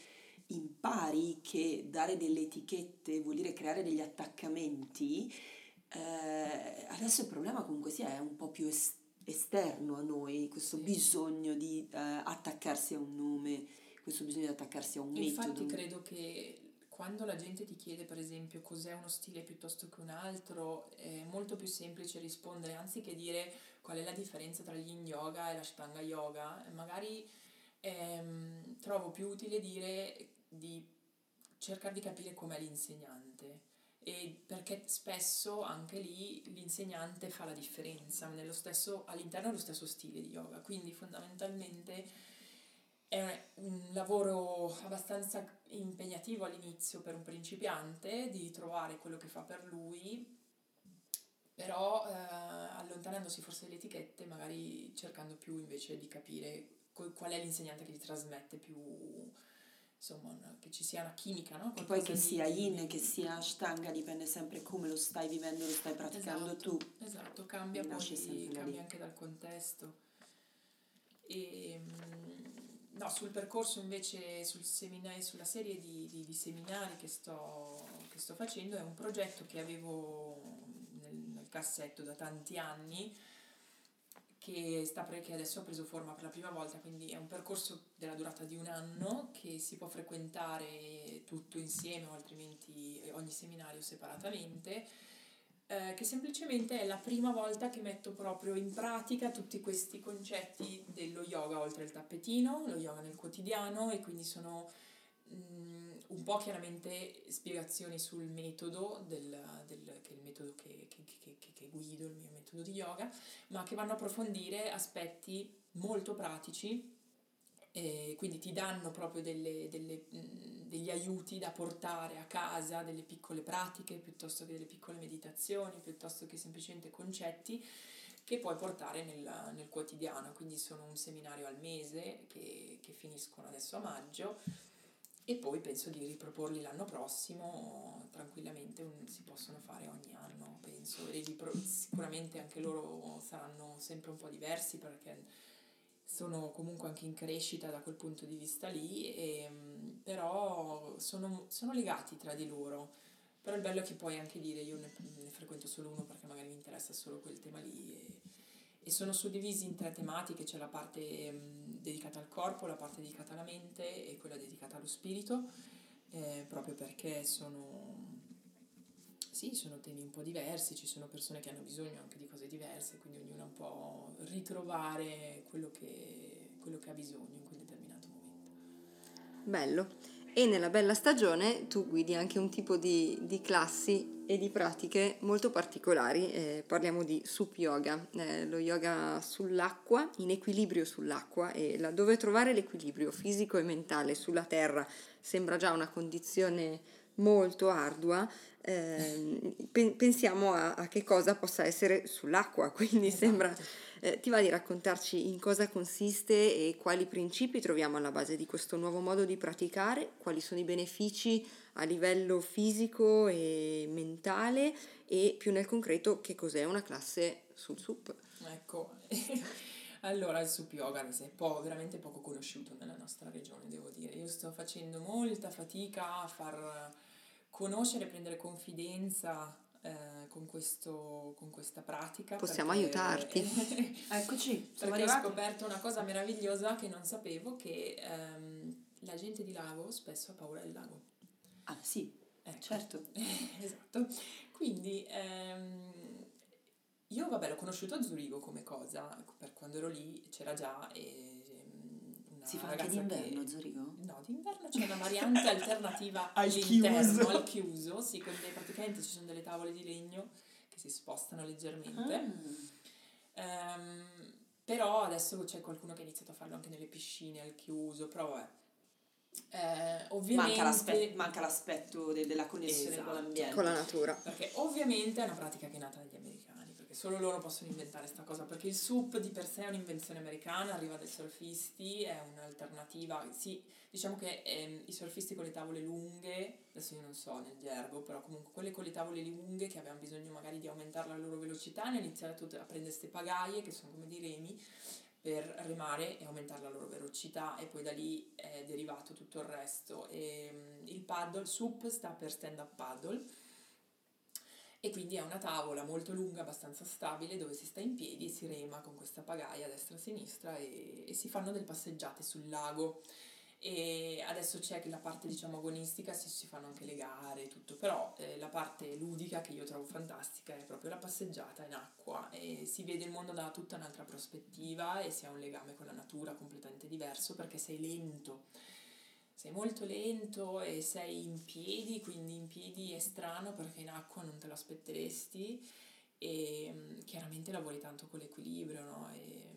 impari che dare delle etichette vuol dire creare degli attaccamenti, eh, adesso il problema comunque sia è un po' più esterno esterno a noi, questo sì. bisogno di uh, attaccarsi a un nome, questo bisogno di attaccarsi a un Infatti metodo. Infatti credo che quando la gente ti chiede per esempio cos'è uno stile piuttosto che un altro, è molto più semplice rispondere anziché dire qual è la differenza tra l'yin yoga e l'ashtanga yoga, magari ehm, trovo più utile dire di cercare di capire com'è l'insegnante e perché spesso anche lì l'insegnante fa la differenza stesso, all'interno dello stesso stile di yoga, quindi fondamentalmente è un lavoro abbastanza impegnativo all'inizio per un principiante di trovare quello che fa per lui, però eh, allontanandosi forse dalle etichette, magari cercando più invece di capire qual è l'insegnante che gli trasmette più insomma, che ci sia una chimica, no? Che poi che sia yin, che sia ashtanga, dipende sempre come lo stai vivendo, lo stai praticando esatto, tu. Esatto, cambia poi, cambia anche dal contesto. E, mm, no, sul percorso invece, sul seminari, sulla serie di, di, di seminari che sto, che sto, facendo, è un progetto che avevo nel, nel cassetto da tanti anni, che, sta pre- che adesso ha preso forma per la prima volta, quindi è un percorso della durata di un anno che si può frequentare tutto insieme o altrimenti ogni seminario separatamente, eh, che semplicemente è la prima volta che metto proprio in pratica tutti questi concetti dello yoga oltre il tappetino, lo yoga nel quotidiano e quindi sono mm, un po' chiaramente spiegazioni sul metodo, del, del, che è il metodo che, che, che, che, guido, il mio metodo di yoga, ma che vanno a approfondire aspetti molto pratici, e quindi ti danno proprio delle, delle, degli aiuti da portare a casa, delle piccole pratiche, piuttosto che delle piccole meditazioni, piuttosto che semplicemente concetti che puoi portare nel, nel quotidiano. Quindi sono un seminario al mese che, che finiscono adesso a maggio e poi penso di riproporli l'anno prossimo tranquillamente un, si possono fare ogni anno penso. E ripro- sicuramente anche loro saranno sempre un po' diversi perché sono comunque anche in crescita da quel punto di vista lì e, però sono, sono legati tra di loro. Però il bello è che puoi anche dire io ne, ne frequento solo uno perché magari mi interessa solo quel tema lì e, e sono suddivisi in tre tematiche, c'è la parte mh, dedicata al corpo, la parte dedicata alla mente e quella dedicata allo spirito, eh, proprio perché sono, sì, sono temi un po' diversi, ci sono persone che hanno bisogno anche di cose diverse, quindi ognuno un po' ritrovare quello che, quello che ha bisogno in quel determinato momento. Bello. E nella bella stagione tu guidi anche un tipo di, di classi e di pratiche molto particolari. Eh, parliamo di sup yoga, eh, lo yoga sull'acqua, in equilibrio sull'acqua e laddove trovare l'equilibrio fisico e mentale sulla terra sembra già una condizione molto ardua, eh, pensiamo a, a, che cosa possa essere sull'acqua, quindi esatto. sembra eh, ti va di raccontarci in cosa consiste e quali principi troviamo alla base di questo nuovo modo di praticare, quali sono i benefici a livello fisico e mentale e più nel concreto che cos'è una classe sul SUP. Ecco, allora il SUP yoga è po- veramente poco conosciuto nella nostra regione, devo dire. Io sto facendo molta fatica a far conoscere, prendere confidenza eh, con, questo, con questa pratica. Possiamo perché, aiutarti. Eccoci, perché ho scoperto una cosa meravigliosa che non sapevo, che ehm, la gente di lago spesso ha paura del lago. Ah sì, ecco. certo. esatto. Quindi ehm, io vabbè l'ho conosciuto a Zurigo come cosa, per quando ero lì c'era già... E, Si fa anche d'inverno, che... Zurigo? No, d'inverno c'è una variante alternativa Al all'interno, chiuso. al chiuso, sì, con dei- praticamente ci sono delle tavole di legno che si spostano leggermente. Ah. Ehm, però adesso c'è qualcuno che ha iniziato a farlo anche nelle piscine al chiuso, però vabbè. Eh, ovviamente, Manca, l'aspe- manca l'aspetto de- della connessione Esatto. con l'ambiente. Con la natura. perché ovviamente è una pratica che è nata dagli solo loro possono inventare questa cosa, perché il SUP di per sé è un'invenzione americana, arriva dai surfisti, è un'alternativa, sì, diciamo che ehm, i surfisti con le tavole lunghe, adesso io non so nel gergo, però comunque quelle con le tavole lunghe che avevano bisogno magari di aumentare la loro velocità, hanno iniziato a prendere queste pagaie che sono come dei remi per remare e aumentare la loro velocità e poi da lì è derivato tutto il resto. E, mm, il paddle, SUP sta per stand up paddle e quindi è una tavola molto lunga, abbastanza stabile, dove si sta in piedi e si rema con questa pagaia a destra e a sinistra e, e si fanno delle passeggiate sul lago. E adesso c'è la parte diciamo agonistica, si, si fanno anche le gare e tutto, però eh, la parte ludica che io trovo fantastica è proprio la passeggiata in acqua e si vede il mondo da tutta un'altra prospettiva e si ha un legame con la natura completamente diverso perché sei lento sei molto lento e sei in piedi, quindi in piedi è strano perché in acqua non te lo aspetteresti e mm, chiaramente lavori tanto con l'equilibrio, no? E,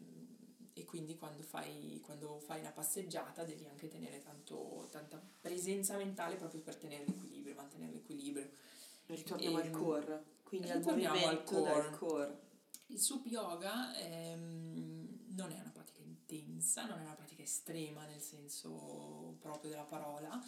e quindi quando fai, quando fai una passeggiata devi anche tenere tanto, tanta presenza mentale proprio per tenere l'equilibrio, mantenere l'equilibrio. Ritorniamo al Ehm, core, quindi al al movimento del core. core. Il sup yoga ehm, non è intensa, non è una pratica estrema nel senso proprio della parola,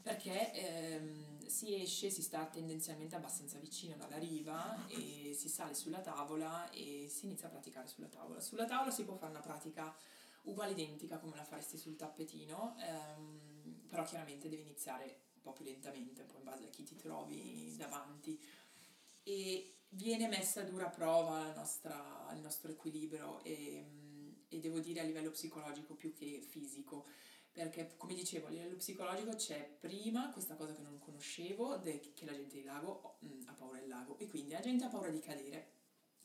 perché ehm, si esce, si sta tendenzialmente abbastanza vicino dalla riva e si sale sulla tavola e si inizia a praticare sulla tavola. Sulla tavola si può fare una pratica uguale identica come la faresti sul tappetino, ehm, però chiaramente devi iniziare un po' più lentamente, un po' in base a chi ti trovi davanti e viene messa a dura prova nostra- il nostro equilibrio e, mm, e devo dire a livello psicologico più che fisico perché come dicevo a livello psicologico c'è prima questa cosa che non conoscevo de- che la gente di lago mm, ha paura del lago e quindi la gente ha paura di cadere.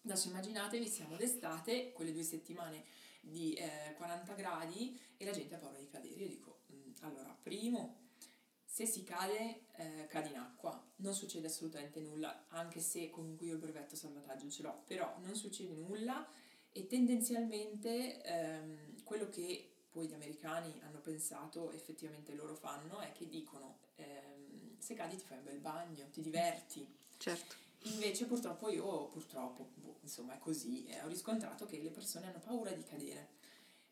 Adesso immaginatevi siamo d'estate quelle due settimane di eh, 40 gradi e la gente ha paura di cadere. Io dico mm, allora primo se si cade, eh, cade in acqua, non succede assolutamente nulla, anche se comunque io il brevetto salvataggio ce l'ho, però non succede nulla e tendenzialmente ehm, quello che poi gli americani hanno pensato, effettivamente loro fanno, è che dicono ehm, se cadi ti fai un bel bagno, ti diverti. Certo. Invece purtroppo io, purtroppo, boh, insomma è così, eh, ho riscontrato che le persone hanno paura di cadere,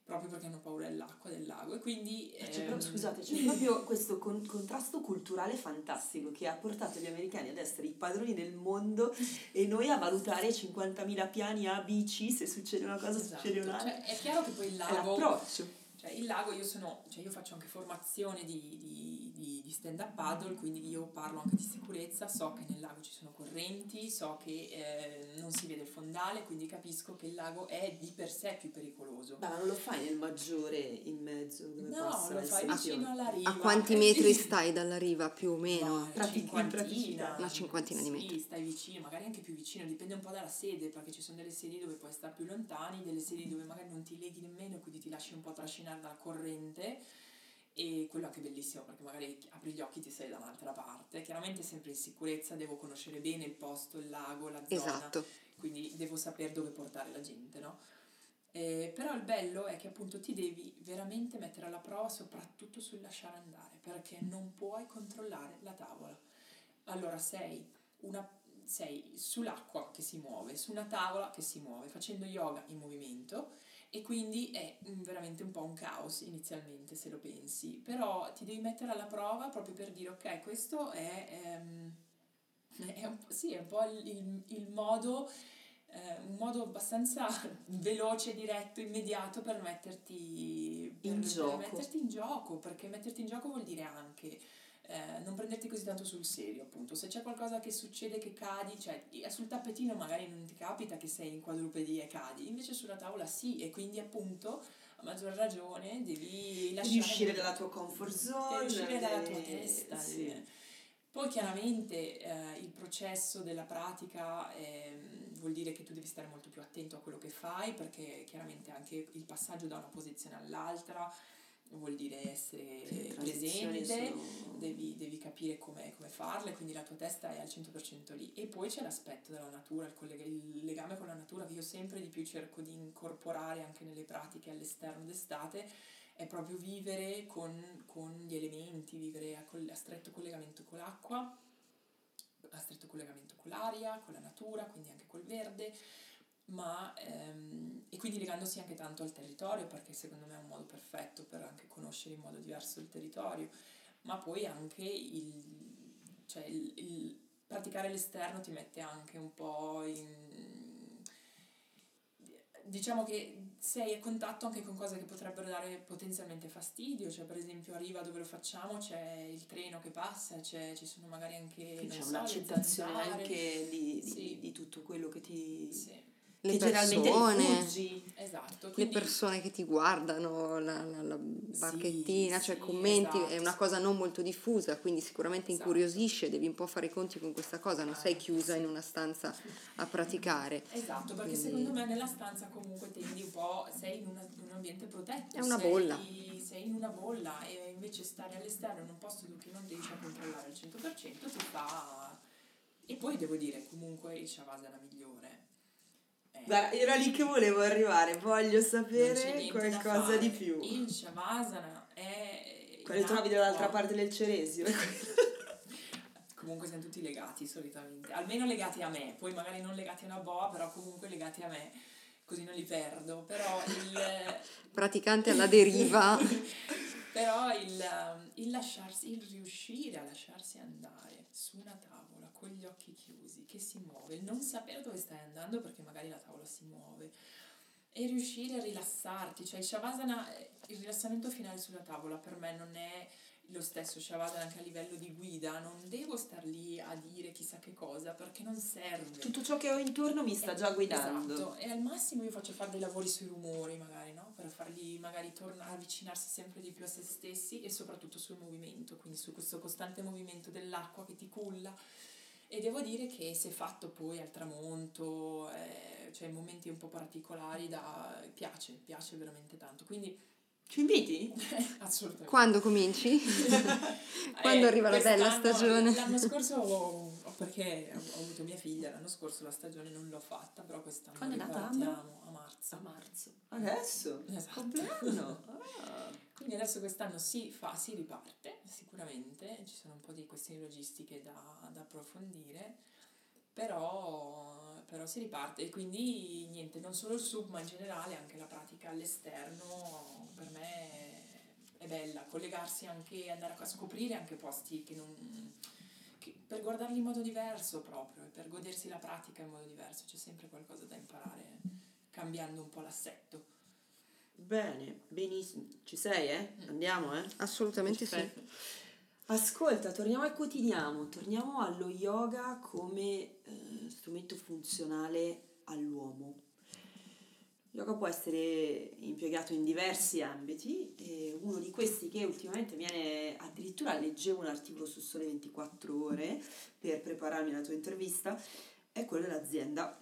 proprio perché hanno paura dell'acqua, del lago e quindi... C'è però, ehm, scusate, c'è proprio questo con- contrasto culturale fantastico che ha portato gli americani ad essere i padroni del mondo e noi a valutare 50.000 piani A, B, C, se succede una cosa Esatto, succede un'altra. cioè, è chiaro che poi il È lago, l'approccio. cioè il lago io sono, cioè io faccio anche formazione di, di, di, di stand up paddle, quindi io parlo anche di sicurezza, so che nel lago ci sono correnti, so che eh, non si vede il fondale, quindi capisco che il lago è di per sé più pericoloso. Ma non lo fai nel maggiore in mezzo dove No, passa lo fai vicino alla riva. A quanti eh, metri sì. stai dalla riva più o meno? Pratichi- cinquantina. Una cinquantina di sì, metri. stai vicino, magari anche più vicino, dipende un po' dalla sede, perché ci sono delle sedi dove puoi stare più lontani, delle sedi dove magari non ti leghi nemmeno, quindi ti lasci un po' trascinare dalla corrente. E quello è anche bellissimo perché magari apri gli occhi e ti sei da un'altra parte. Chiaramente sempre in sicurezza, devo conoscere bene il posto, il lago, la zona Esatto. quindi devo sapere dove portare la gente, no? Eh, però il bello è che appunto ti devi veramente mettere alla prova soprattutto sul lasciare andare, perché non puoi controllare la tavola. Allora sei, una, sei sull'acqua che si muove, su una tavola che si muove, facendo yoga in movimento e quindi è mm, veramente un po' un caos inizialmente se lo pensi, però ti devi mettere alla prova proprio per dire ok, questo è... ehm, è un, po'- sì, è un po' il, il- il modo, eh, un modo abbastanza veloce, diretto, immediato per metterti per- In per gioco. metterti in gioco, perché metterti in gioco vuol dire anche eh, non prenderti così tanto sul serio, appunto. Se c'è qualcosa che succede che cadi, cioè sul tappetino magari non ti capita che sei in quadrupedia e cadi, invece sulla tavola sì, e quindi appunto a maggior ragione devi lasciare Devi uscire dalla tua comfort zone. Devi uscire dalla tua devi- testa. sì. devi- Poi chiaramente eh, il processo della pratica ehm, vuol dire che tu devi stare molto più attento a quello che fai perché chiaramente anche il passaggio da una posizione all'altra vuol dire essere Sì, presente, sono- devi, devi capire come, come farle, quindi la tua testa è al 100% lì. E poi c'è l'aspetto della natura, il, collega- il legame con la natura che io sempre di più cerco di incorporare anche nelle pratiche all'esterno d'estate, è proprio vivere con, con gli elementi, vivere a, col- a stretto collegamento con l'acqua, a stretto collegamento con l'aria, con la natura, quindi anche col verde, ma ehm, e quindi legandosi anche tanto al territorio, perché secondo me è un modo perfetto per anche conoscere in modo diverso il territorio, ma poi anche il, cioè il, il praticare l'esterno ti mette anche un po' in diciamo che sei a contatto anche con cose che potrebbero dare potenzialmente fastidio, cioè per esempio arriva dove lo facciamo, c'è il treno che passa, c'è, ci sono magari anche c'è so, un'accettazione anche di, di- Sì. di tutto quello che ti... Sì, Le che persone, esatto. le Quindi, persone che ti guardano, la, la- la barchettina, cioè sì, commenti, è esatto. una cosa non molto diffusa, quindi sicuramente Esatto. incuriosisce, devi un po' fare i conti con questa cosa, non sei Ah, chiusa sì. in una stanza a praticare. Esatto, perché Quindi- secondo me nella stanza comunque tendi un po', sei in, una- in un ambiente protetto. È una sei- bolla. Sei in una bolla e invece stare all'esterno in un posto dove non riesci a controllare al 100% ti fa... E poi devo dire, comunque il Shavasana migliore. È- Guarda, era lì che volevo arrivare, voglio sapere qualcosa di più. Il Shavasana è... Quello trovi dall'altra parte del Ceresio. Comunque siamo tutti legati solitamente, almeno legati a me, poi magari non legati a una boa, però comunque legati a me, così non li perdo. Però il... Praticante alla deriva, Però il, il lasciarsi, il riuscire a lasciarsi andare su una tavola con gli occhi chiusi, che si muove, non sapere dove stai andando perché magari la tavola si muove, e riuscire a rilassarti, cioè il Shavasana, eh, il rilassamento finale sulla tavola per me non è lo stesso Shavasana anche a livello di guida, non devo star lì a dire chissà che cosa perché non serve. Tutto ciò che ho intorno mi sta già guidando. Esatto, e al massimo io faccio fare dei lavori sui rumori magari, no? Per fargli magari tornare, avvicinarsi sempre di più a se stessi e soprattutto sul movimento, quindi su questo costante movimento dell'acqua che ti culla. E devo dire che se fatto poi al tramonto, eh, cioè in momenti un po' particolari, da, piace, piace veramente tanto. Quindi Ci inviti? assolutamente. quando cominci? Quando arriva la bella stagione? L'anno scorso, ho- perché ho avuto mia figlia, l'anno scorso la stagione non l'ho fatta, però quest'anno Quando è nata a marzo. A marzo. Adesso? Esatto. Compleanno? Ah. Quindi adesso quest'anno si fa, si riparte sicuramente, ci sono un po' di questioni logistiche da, da approfondire, però, però si riparte. E quindi niente, non solo il sub ma in generale anche la pratica all'esterno per me è, bella, collegarsi anche, andare a scoprire anche posti che non... che- per guardarli in modo diverso proprio, e per godersi la pratica in modo diverso, c'è sempre qualcosa da imparare cambiando un po' l'assetto. Bene, benissimo. Ci sei, eh? Andiamo, eh? Assolutamente sì. Perfetto. Ascolta, torniamo al quotidiano, torniamo allo yoga come eh, strumento funzionale all'uomo. Il yoga può essere impiegato in diversi ambiti e uno di questi che ultimamente viene, addirittura leggevo un articolo su Sole 24 ore per prepararmi alla tua intervista, è quello dell'azienda.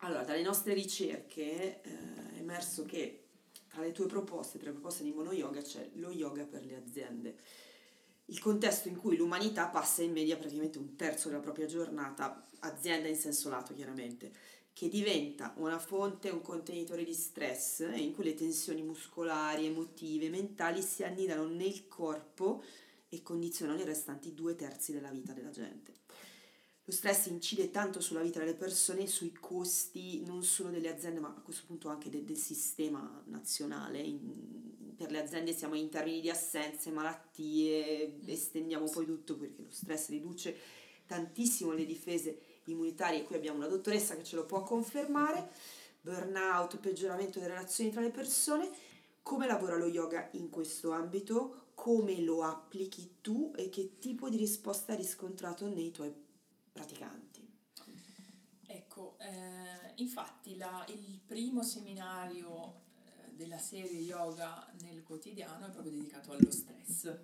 Allora, dalle nostre ricerche eh, è emerso che tra le tue proposte, tra le proposte di Mono Yoga, c'è lo yoga per le aziende. Il contesto in cui l'umanità passa in media praticamente un terzo della propria giornata, azienda in senso lato chiaramente, che diventa una fonte, un contenitore di stress e in cui le tensioni muscolari, emotive, mentali si annidano nel corpo e condizionano i restanti due terzi della vita della gente. Lo stress incide tanto sulla vita delle persone, sui costi non solo delle aziende, ma a questo punto anche de- del sistema nazionale. In- per le aziende siamo in termini di assenze, malattie, estendiamo poi tutto perché lo stress riduce tantissimo le difese immunitarie. Qui abbiamo una dottoressa che ce lo può confermare. Burnout, peggioramento delle relazioni tra le persone. Come lavora lo yoga in questo ambito? Come lo applichi tu e che tipo di risposta hai riscontrato nei tuoi praticanti? Ecco, eh, infatti la- il primo seminario eh, della serie yoga nel quotidiano è proprio dedicato allo stress,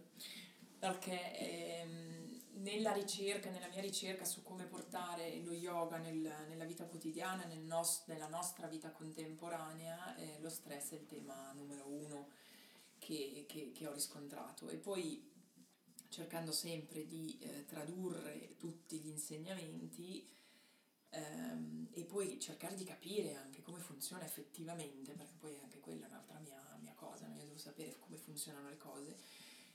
perché ehm, nella ricerca, nella mia ricerca su come portare lo yoga nel- nella vita quotidiana, nel nos- nella nostra vita contemporanea, eh, lo stress è il tema numero uno che, che, che ho riscontrato e poi cercando sempre di eh, tradurre tutti gli insegnamenti ehm, e poi cercare di capire anche come funziona effettivamente, perché poi anche quella è un'altra mia, mia cosa, io devo sapere come funzionano le cose.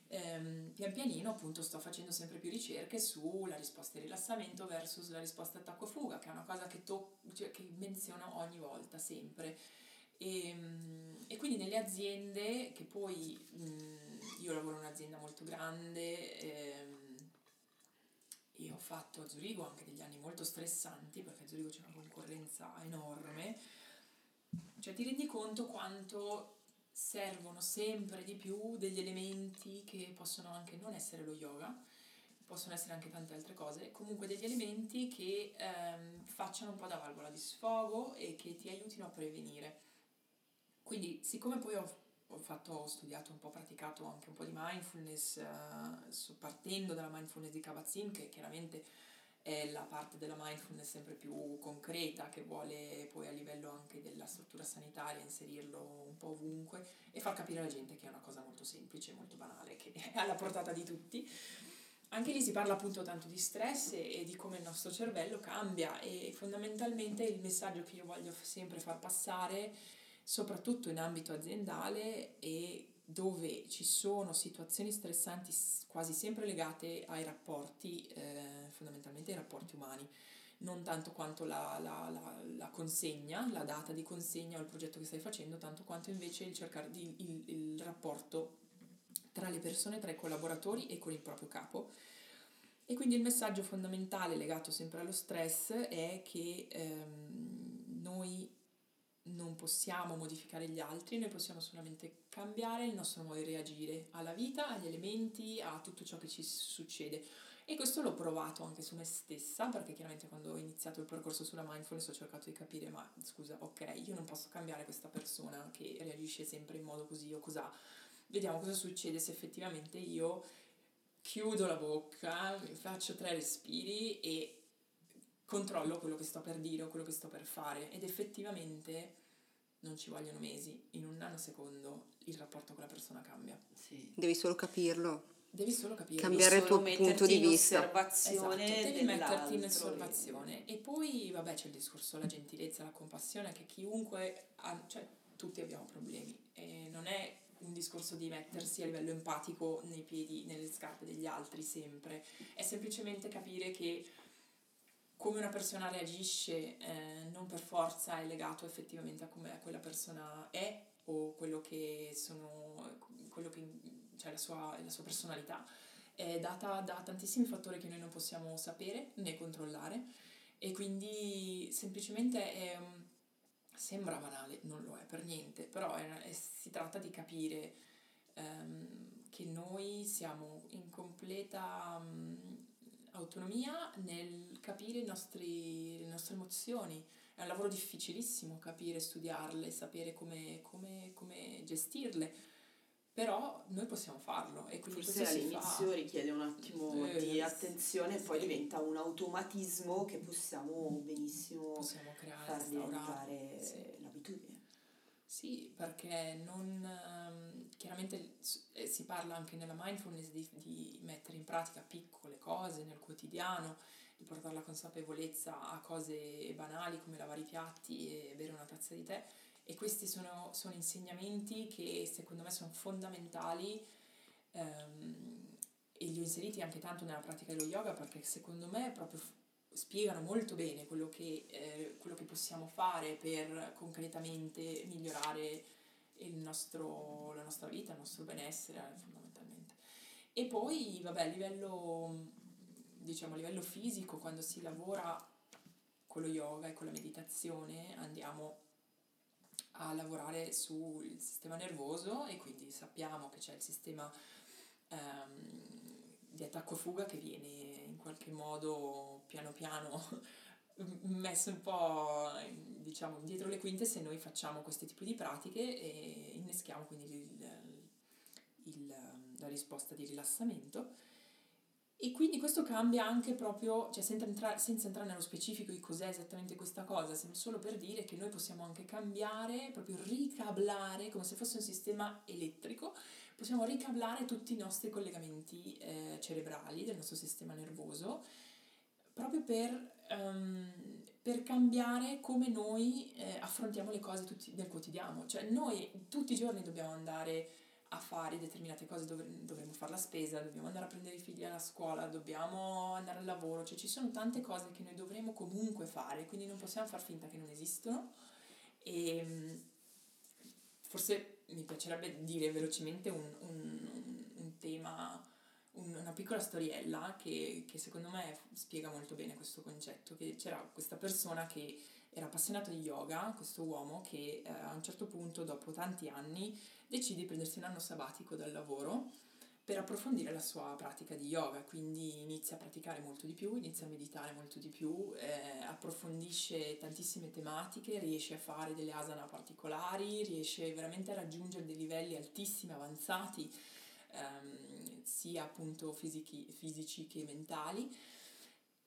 Ehm, pian pianino appunto sto facendo sempre più ricerche sulla risposta di rilassamento versus la risposta attacco-fuga, che è una cosa che, to- cioè, che menziono ogni volta, sempre. E, ehm, e, quindi nelle aziende, che poi mh, io lavoro in un'azienda molto grande ehm, e ho fatto a Zurigo anche degli anni molto stressanti, perché a Zurigo c'è una concorrenza enorme, cioè ti rendi conto quanto servono sempre di più degli elementi che possono anche non essere lo yoga, possono essere anche tante altre cose, comunque degli elementi che ehm, facciano un po' da valvola di sfogo e che ti aiutino a prevenire. Quindi, siccome poi ho, ho, fatto, ho studiato un po', praticato anche un po' di mindfulness, uh, partendo dalla mindfulness di Kabat-Zinn, che chiaramente è la parte della mindfulness sempre più concreta che vuole poi a livello anche della struttura sanitaria inserirlo un po' ovunque e far capire alla gente che è una cosa molto semplice, molto banale, che è alla portata di tutti. Anche lì si parla appunto tanto di stress e, e di come il nostro cervello cambia e fondamentalmente il messaggio che io voglio sempre far passare soprattutto in ambito aziendale e dove ci sono situazioni stressanti quasi sempre legate ai rapporti, eh, fondamentalmente ai rapporti umani, non tanto quanto la, la, la, la, consegna, la data di consegna o il progetto che stai facendo, tanto quanto invece il cercare di, il, il rapporto tra le persone, tra i collaboratori e con il proprio capo. E quindi il messaggio fondamentale legato sempre allo stress è che ehm, noi non possiamo modificare gli altri, noi possiamo solamente cambiare il nostro modo di reagire alla vita, agli elementi, a tutto ciò che ci succede. E questo l'ho provato anche su me stessa, perché chiaramente quando ho iniziato il percorso sulla mindfulness ho cercato di capire, ma scusa, ok, io non posso cambiare questa persona che reagisce sempre in modo così o cos'ha. Vediamo cosa succede se effettivamente io chiudo la bocca, faccio tre respiri e controllo quello che sto per dire o quello che sto per fare ed effettivamente non ci vogliono mesi, in un nanosecondo il rapporto con la persona cambia. Sì. Devi solo capirlo. Devi solo capire. Cambiare il tuo punto di vista. Osservazione esatto, devi metterti in osservazione. E poi, vabbè, c'è il discorso della gentilezza, la compassione, che chiunque ha, cioè tutti abbiamo problemi. E non è un discorso di mettersi a livello empatico nei piedi, nelle scarpe degli altri sempre. È semplicemente capire che come una persona reagisce eh, non per forza è legato effettivamente a come quella persona è o quello che sono quello che cioè la sua, la sua personalità. È data da tantissimi fattori che noi non possiamo sapere né controllare e quindi semplicemente è, sembra banale, non lo è per niente, però è, è, si tratta di capire um, che noi siamo in completa um, autonomia nel capire nostri, le nostre emozioni. È un lavoro difficilissimo capire, studiarle, sapere come, come, come gestirle, però noi possiamo farlo e quindi Forse all'inizio fa... richiede un attimo eh, di attenzione e poi diventa un automatismo che possiamo benissimo possiamo creare, far diventare sì. l'abitudine. Sì, perché non, ehm, chiaramente eh, si parla anche nella mindfulness di, di, mettere in pratica piccole cose nel quotidiano, di portare la consapevolezza a cose banali come lavare i piatti e bere una tazza di tè. E questi sono, sono insegnamenti che secondo me sono fondamentali ehm, e li ho inseriti anche tanto nella pratica dello yoga perché secondo me proprio spiegano molto bene quello che, eh, quello che possiamo fare per concretamente migliorare nostro, la nostra vita, il nostro benessere fondamentalmente. E poi, vabbè, a livello, diciamo, a livello fisico, quando si lavora con lo yoga e con la meditazione, andiamo a lavorare sul sistema nervoso e quindi sappiamo che c'è il sistema um, di attacco-fuga che viene in qualche modo piano piano messo un po' diciamo dietro le quinte se noi facciamo questo tipo di pratiche e inneschiamo quindi il, il, la risposta di rilassamento. E quindi questo cambia anche proprio, cioè senza entrare, senza entrare nello specifico di cos'è esattamente questa cosa, solo per dire che noi possiamo anche cambiare, proprio ricablare, come se fosse un sistema elettrico, possiamo ricablare tutti i nostri collegamenti eh, cerebrali del nostro sistema nervoso, proprio per, um, per cambiare come noi eh, affrontiamo le cose tutti, del quotidiano. Cioè noi tutti i giorni dobbiamo andare a fare determinate cose, dov- dovremmo fare la spesa, dobbiamo andare a prendere i figli alla scuola, dobbiamo andare al lavoro, cioè ci sono tante cose che noi dovremo comunque fare, quindi non possiamo far finta che non esistono e ehm, forse mi piacerebbe dire velocemente un, un, un tema, un, una piccola storiella che, che secondo me spiega molto bene questo concetto, che c'era questa persona che era appassionato di yoga, questo uomo che eh, a un certo punto, dopo tanti anni, decide di prendersi un anno sabbatico dal lavoro per approfondire la sua pratica di yoga, quindi inizia a praticare molto di più, inizia a meditare molto di più, eh, approfondisce tantissime tematiche, riesce a fare delle asana particolari, riesce veramente a raggiungere dei livelli altissimi, avanzati, ehm, sia appunto fisici, fisici che mentali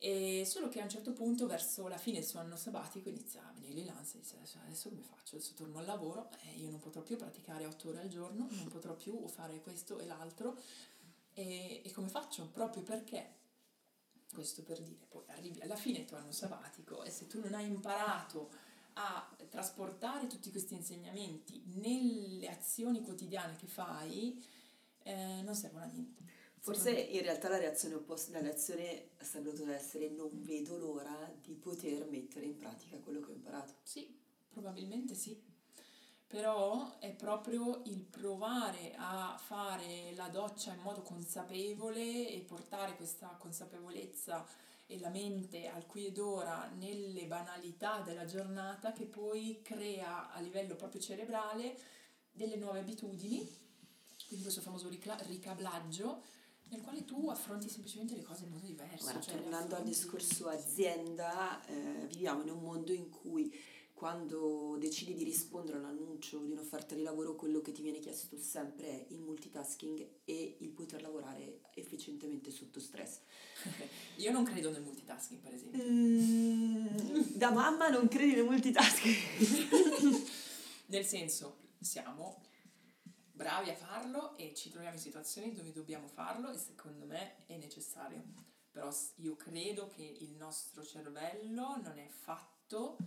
e solo che a un certo punto, verso la fine del suo anno sabbatico, inizia a venire l'ansia e dice adesso come faccio? Adesso torno al lavoro e io non potrò più praticare otto ore al giorno, non potrò più fare questo e l'altro. E, e come faccio? Proprio perché, questo per dire, poi arrivi alla fine del tuo anno sabbatico e se tu non hai imparato a trasportare tutti questi insegnamenti nelle azioni quotidiane che fai, eh, non servono a niente. Forse in realtà la reazione opposta, la reazione sarebbe dovuta essere non vedo l'ora di poter mettere in pratica quello che ho imparato. Sì, probabilmente sì. Però è proprio il provare a fare la doccia in modo consapevole e portare questa consapevolezza e la mente al qui ed ora nelle banalità della giornata che poi crea a livello proprio cerebrale delle nuove abitudini, quindi questo famoso ricablaggio nel quale tu affronti semplicemente le cose in modo diverso. Guarda, cioè tornando al discorso azienda, eh, viviamo in un mondo in cui quando decidi di rispondere a un annuncio di un'offerta di lavoro, quello che ti viene chiesto sempre è il multitasking e il poter lavorare efficientemente sotto stress. Io non credo nel multitasking, per esempio. Mm, da mamma non credi nel multitasking? nel senso, siamo bravi a farlo e ci troviamo in situazioni dove dobbiamo farlo e secondo me è necessario. Però io credo che il nostro cervello non è fatto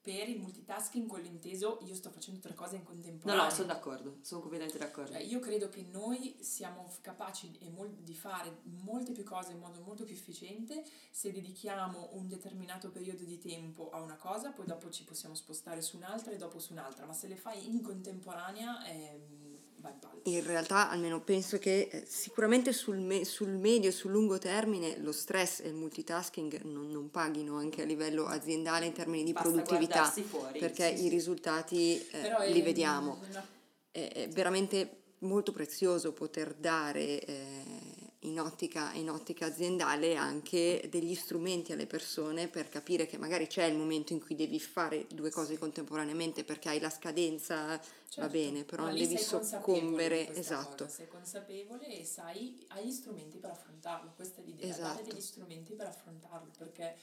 per il multitasking, quello inteso, io sto facendo tre cose in contemporanea. No, no, sono d'accordo, sono completamente d'accordo. Cioè, io credo che noi siamo capaci di fare molte più cose in modo molto più efficiente se dedichiamo un determinato periodo di tempo a una cosa, poi dopo ci possiamo spostare su un'altra e dopo su un'altra, ma se le fai in contemporanea... Eh, in realtà almeno penso che eh, sicuramente sul, me- sul medio e sul lungo termine lo stress e il multitasking non, non paghino anche a livello aziendale in termini di Basta produttività fuori, perché sì, i risultati eh, li vediamo. Una... È, è, veramente molto prezioso poter dare eh, in ottica, in ottica aziendale anche degli strumenti alle persone per capire che magari c'è il momento in cui devi fare due cose contemporaneamente perché hai la scadenza, certo. va bene, però non devi soccombere. Esatto. Cosa, sei consapevole e sai, hai gli strumenti per affrontarlo, questa è l'idea, esatto. degli strumenti per affrontarlo perché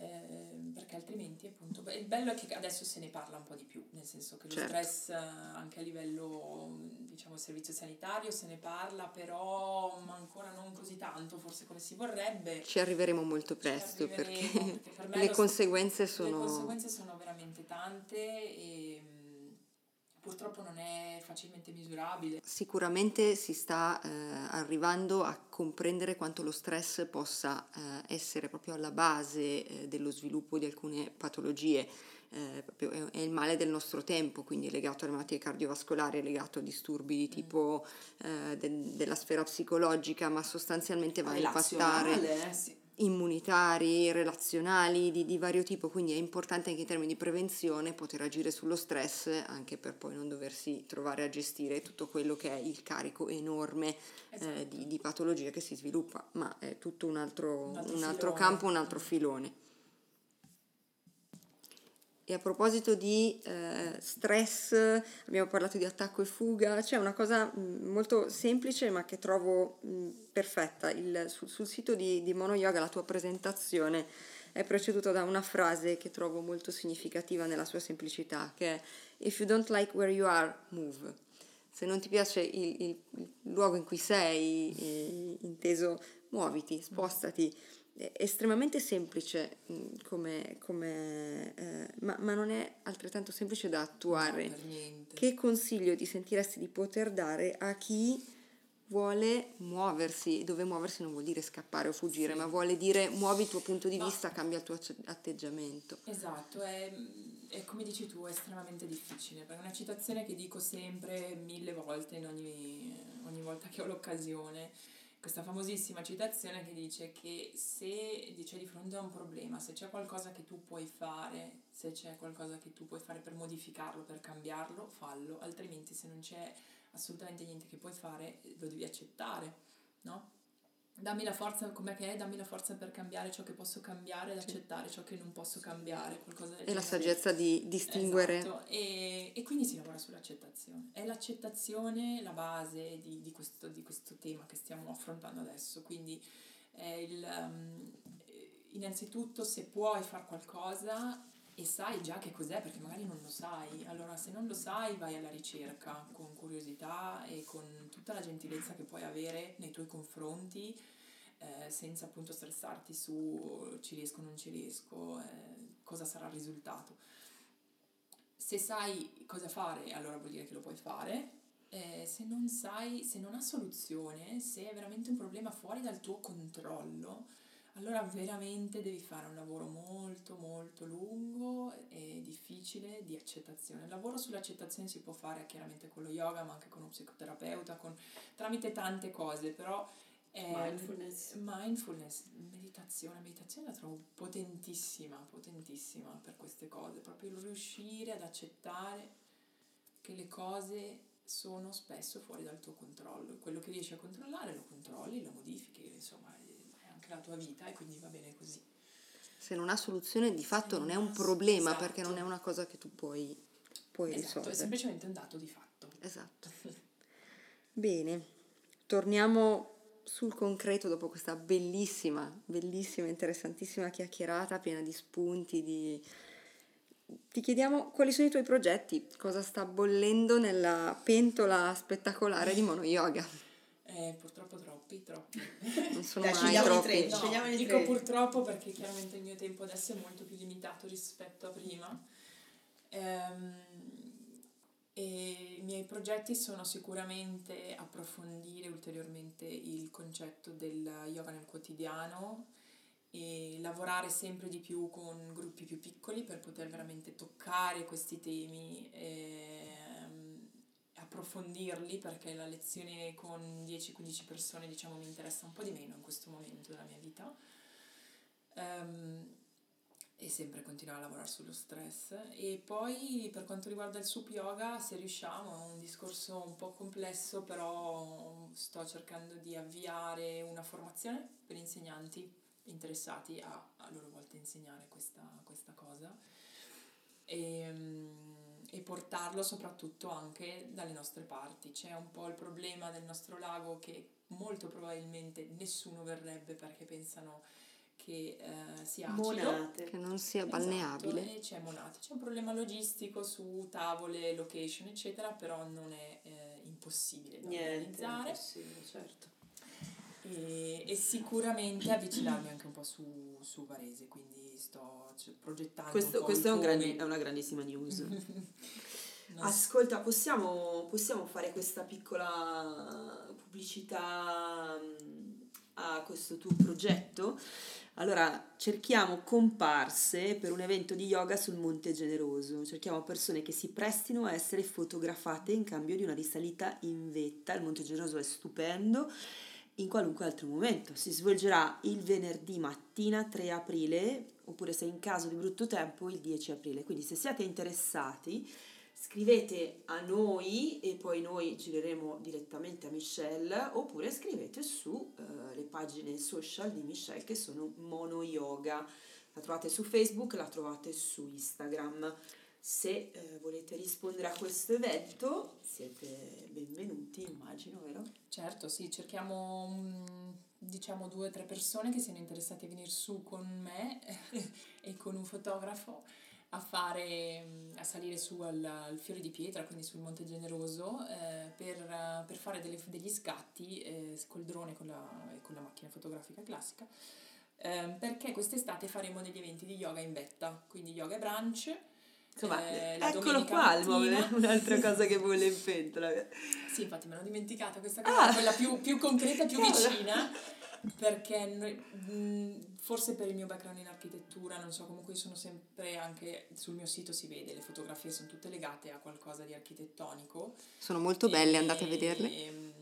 eh, perché altrimenti appunto il bello è che adesso se ne parla un po' di più nel senso che certo. lo stress anche a livello diciamo servizio sanitario se ne parla però ancora non così tanto forse come si vorrebbe ci arriveremo molto presto perché, perché per le conseguenze sono le conseguenze sono veramente tante e purtroppo non è facilmente misurabile. Sicuramente si sta eh, arrivando a comprendere quanto lo stress possa eh, essere proprio alla base eh, dello sviluppo di alcune patologie. Eh, è, il male del nostro tempo, quindi è legato alle malattie cardiovascolari, è legato a disturbi di mm. tipo mm. de, della sfera psicologica, ma sostanzialmente va a impattare. Sì immunitari, relazionali di, di, vario tipo, quindi è importante anche in termini di prevenzione poter agire sullo stress anche per poi non doversi trovare a gestire tutto quello che è il carico enorme esatto. eh, di, di, patologia che si sviluppa, ma è tutto un altro, un altro, un altro campo, un altro filone. E a proposito di eh, stress, abbiamo parlato di attacco e fuga, c'è una cosa mm, molto semplice ma che trovo mh, mm, perfetta. Il, sul, sul, sito di, di Mono Yoga la tua presentazione è preceduta da una frase che trovo molto significativa nella sua semplicità, che è If you don't like where you are, move. Se non ti piace il, il, il luogo in cui sei, eh, inteso, muoviti, spostati estremamente semplice mm, come, come eh, ma, ma, non è altrettanto semplice da attuare. No, che consiglio ti sentiresti di poter dare a chi vuole muoversi? Dove muoversi non vuol dire scappare o fuggire, sì. ma vuole dire muovi il tuo punto di no. vista, cambia il tuo atteggiamento. Esatto, è, è, come dici tu, è estremamente difficile. È una citazione che dico sempre mille volte in ogni, ogni volta che ho l'occasione questa famosissima citazione che dice che se c'è di fronte a un problema, se c'è qualcosa che tu puoi fare, se c'è qualcosa che tu puoi fare per modificarlo, per cambiarlo, fallo, altrimenti se non c'è assolutamente niente che puoi fare, lo devi accettare, no? Dammi la forza come che è, dammi la forza per cambiare ciò che posso cambiare ed accettare ciò che non posso cambiare. Qualcosa e la saggezza di distinguere. Esatto. E, e, quindi si lavora sull'accettazione. È l'accettazione la base di, di, questo, di questo, tema che stiamo affrontando adesso. Quindi il, um, innanzitutto se puoi fare qualcosa e sai già che cos'è perché magari non lo sai, allora se non lo sai vai alla ricerca con curiosità e con tutta la gentilezza che puoi avere nei tuoi confronti eh, senza appunto stressarti su ci riesco o non ci riesco, eh, cosa sarà il risultato. Se sai cosa fare allora vuol dire che lo puoi fare, eh, se non sai, se non ha soluzione, se è veramente un problema fuori dal tuo controllo, allora veramente devi fare un lavoro molto molto lungo e difficile di accettazione. Il lavoro sull'accettazione si può fare chiaramente con lo yoga, ma anche con uno psicoterapeuta, con, tramite tante cose, però mindfulness. mindfulness, meditazione, meditazione la trovo potentissima, potentissima per queste cose, proprio riuscire ad accettare che le cose sono spesso fuori dal tuo controllo. Quello che riesci a controllare lo controlli, lo modifichi, insomma, la tua vita e quindi va bene così. Se non ha soluzione di fatto non è un problema esatto. perché non è una cosa che tu puoi, puoi esatto, risolvere. È semplicemente un dato di fatto. Esatto. bene, torniamo sul concreto dopo questa bellissima, bellissima, interessantissima chiacchierata piena di spunti, di... Ti chiediamo quali sono i tuoi progetti, cosa sta bollendo nella pentola spettacolare di Mono Yoga. Eh, purtroppo troppi, troppi. Non sono Dai, mai troppi. Tre, no, dico tre. purtroppo perché chiaramente il mio tempo adesso è molto più limitato rispetto a prima. Ehm, e i miei progetti sono sicuramente approfondire ulteriormente il concetto del yoga nel quotidiano e lavorare sempre di più con gruppi più piccoli per poter veramente toccare questi temi. E, approfondirli perché la lezione con 10-15 persone diciamo mi interessa un po' di meno in questo momento della mia vita. Um, e sempre continuare a lavorare sullo stress. E poi per quanto riguarda il sup yoga se riusciamo è un discorso un po' complesso però sto cercando di avviare una formazione per insegnanti interessati a a loro volta insegnare questa, questa cosa. E um, e portarlo soprattutto anche dalle nostre parti. C'è un po' il problema del nostro lago che molto probabilmente nessuno verrebbe perché pensano che eh, sia acido, Monate. che non sia esatto, balneabile. Esatto, e c'è Monate. C'è un problema logistico su tavole, location, eccetera, però non è eh, impossibile da Niente, realizzare. Impossibile, certo. E, e, sicuramente avvicinarmi anche un po' su, su Varese, quindi sto cioè, progettando. Questo, questo è, un grandi, è, una grandissima news. Ascolta, possiamo, possiamo, fare questa piccola pubblicità mm, a questo tuo progetto? Allora, cerchiamo comparse per un evento di yoga sul Monte Generoso. Cerchiamo persone che si prestino a essere fotografate in cambio di una risalita in vetta. Il Monte Generoso è stupendo in qualunque altro momento. Si svolgerà il venerdì mattina 3 aprile oppure se in caso di brutto tempo il 10 aprile. Quindi se siete interessati scrivete a noi e poi noi gireremo direttamente a Michelle oppure scrivete su uh, le pagine social di Michelle che sono Mono Yoga La trovate su Facebook, la trovate su Instagram. Se eh, volete rispondere a questo evento siete benvenuti, immagino, vero? Certo, sì, cerchiamo mm, diciamo due o tre persone che siano interessate a venire su con me e con un fotografo a fare a salire su al, al Fiore di Pietra, quindi sul Monte Generoso, eh, per, per, fare delle, degli scatti eh, col drone e con la, con la macchina fotografica classica. Eh, perché quest'estate faremo degli eventi di yoga in vetta, quindi yoga e brunch, Insomma, eh, eccolo qua il un'altra cosa che vuole in pentola. Sì, infatti me l'ho dimenticata questa cosa, ah. quella più, più concreta, più vicina, perché mh, forse per il mio background in architettura, non so, comunque sono sempre anche sul mio sito si vede, le fotografie sono tutte legate a qualcosa di architettonico. Sono molto belle, e, andate a vederle. E,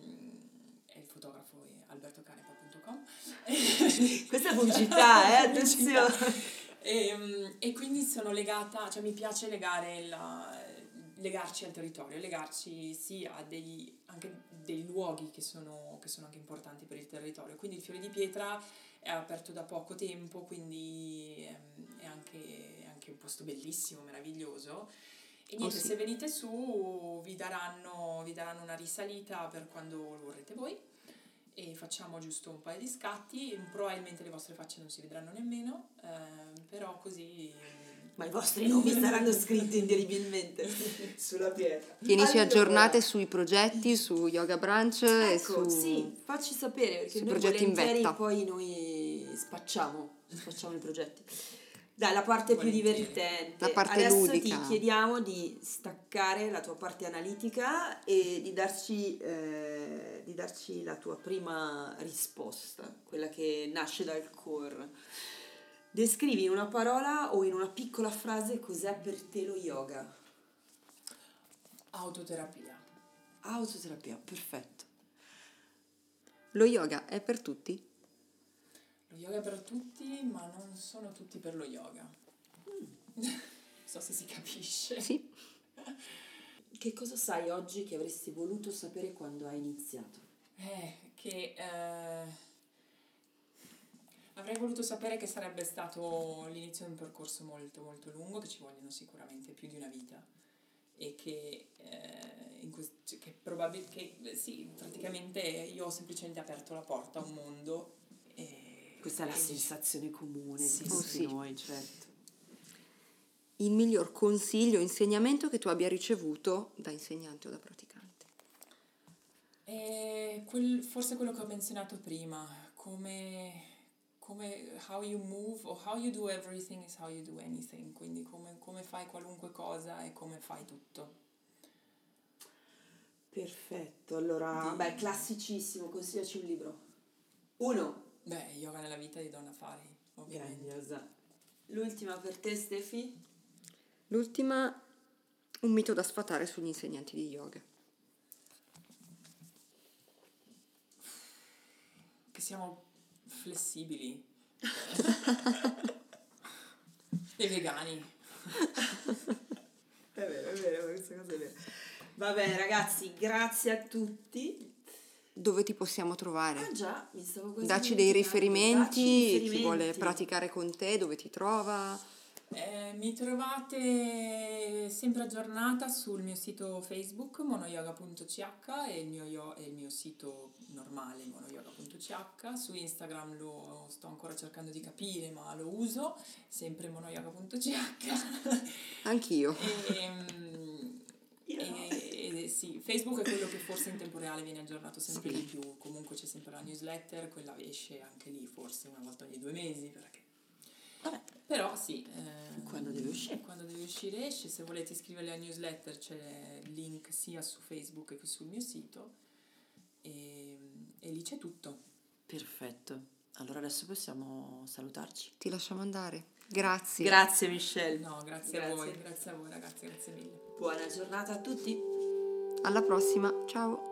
e il fotografo è albertocanepa.com. Questa è pubblicità, eh, attenzione. E, ehm, e, quindi sono legata, cioè mi piace legare la, legarci al territorio, legarci sì a dei, anche dei luoghi che sono, che sono anche importanti per il territorio. Quindi il Fiore di Pietra è aperto da poco tempo, quindi ehm, è anche, è anche un posto bellissimo, meraviglioso. E oh, niente, oh sì. se venite su vi daranno, vi daranno una risalita per quando lo vorrete voi e facciamo giusto un paio di scatti, probabilmente le vostre facce non si vedranno nemmeno, eh, però così... Ma i vostri nomi saranno scritti indelibilmente sulla pietra. Tienici allora, aggiornate sui progetti, su Yoga Branch ecco, e su... sì, facci sapere perché noi progetti in vetta. poi noi spacciamo, spacciamo i progetti. Dai, la parte più divertente. La parte Adesso ludica. ti chiediamo di staccare la tua parte analitica e di darci, eh, di darci la tua prima risposta, quella che nasce dal core. Descrivi in una parola o in una piccola frase cos'è per te lo yoga. Autoterapia. Autoterapia, perfetto. Lo yoga è per tutti? Yoga per tutti, ma non sono tutti per lo yoga. Mm. non so se si capisce. Sì. Che cosa sai oggi che avresti voluto sapere quando hai iniziato? Eh, che eh, avrei voluto sapere che sarebbe stato l'inizio di un percorso molto molto lungo, che ci vogliono sicuramente più di una vita e che, eh, quest- che probabilmente sì, praticamente io ho semplicemente aperto la porta a un mondo questa è la sensazione comune sì, di tutti sì. noi, certo. Il miglior consiglio, insegnamento che tu abbia ricevuto da insegnante o da praticante? È quel, forse quello che ho menzionato prima, come, come how you move or how you do everything is how you do anything, quindi come, come fai qualunque cosa e come fai tutto. Perfetto, allora, di... beh, classicissimo, consigliaci un libro. Uno. Beh, yoga nella vita di Donna Fari, ovviamente. Grandiosa. L'ultima per te, Stefi? L'ultima, un mito da sfatare sugli insegnanti di yoga. Che siamo flessibili. e vegani. è vero, è vero, questa cosa è vera. Va bene ragazzi, grazie a tutti dove ti possiamo trovare? Ah già, mi stavo quasi Dacci dei riferimenti, riferimenti, chi vuole praticare con te, dove ti trova? Eh, mi trovate sempre aggiornata sul mio sito Facebook monoyoga.ch e il mio, yo- e il mio sito normale monoyoga.ch. Su Instagram lo sto ancora cercando di capire, ma lo uso, sempre monoyoga.ch. Anch'io. E, ehm, e, e, sì, Facebook è quello che forse in tempo reale viene aggiornato sempre sì. di più. Comunque c'è sempre la newsletter, quella esce anche lì forse una volta ogni due mesi. Perché... Vabbè. Però sì. Eh, quando deve uscire? Quando deve uscire esce. Se volete iscrivervi alla newsletter c'è il link sia su Facebook che sul mio sito. E, e lì c'è tutto. Perfetto. Allora adesso possiamo salutarci. Ti lasciamo andare. Grazie. Grazie Michelle. No, grazie, grazie. a voi, grazie a voi ragazzi, grazie mille. Buona giornata a tutti. Alla prossima, ciao.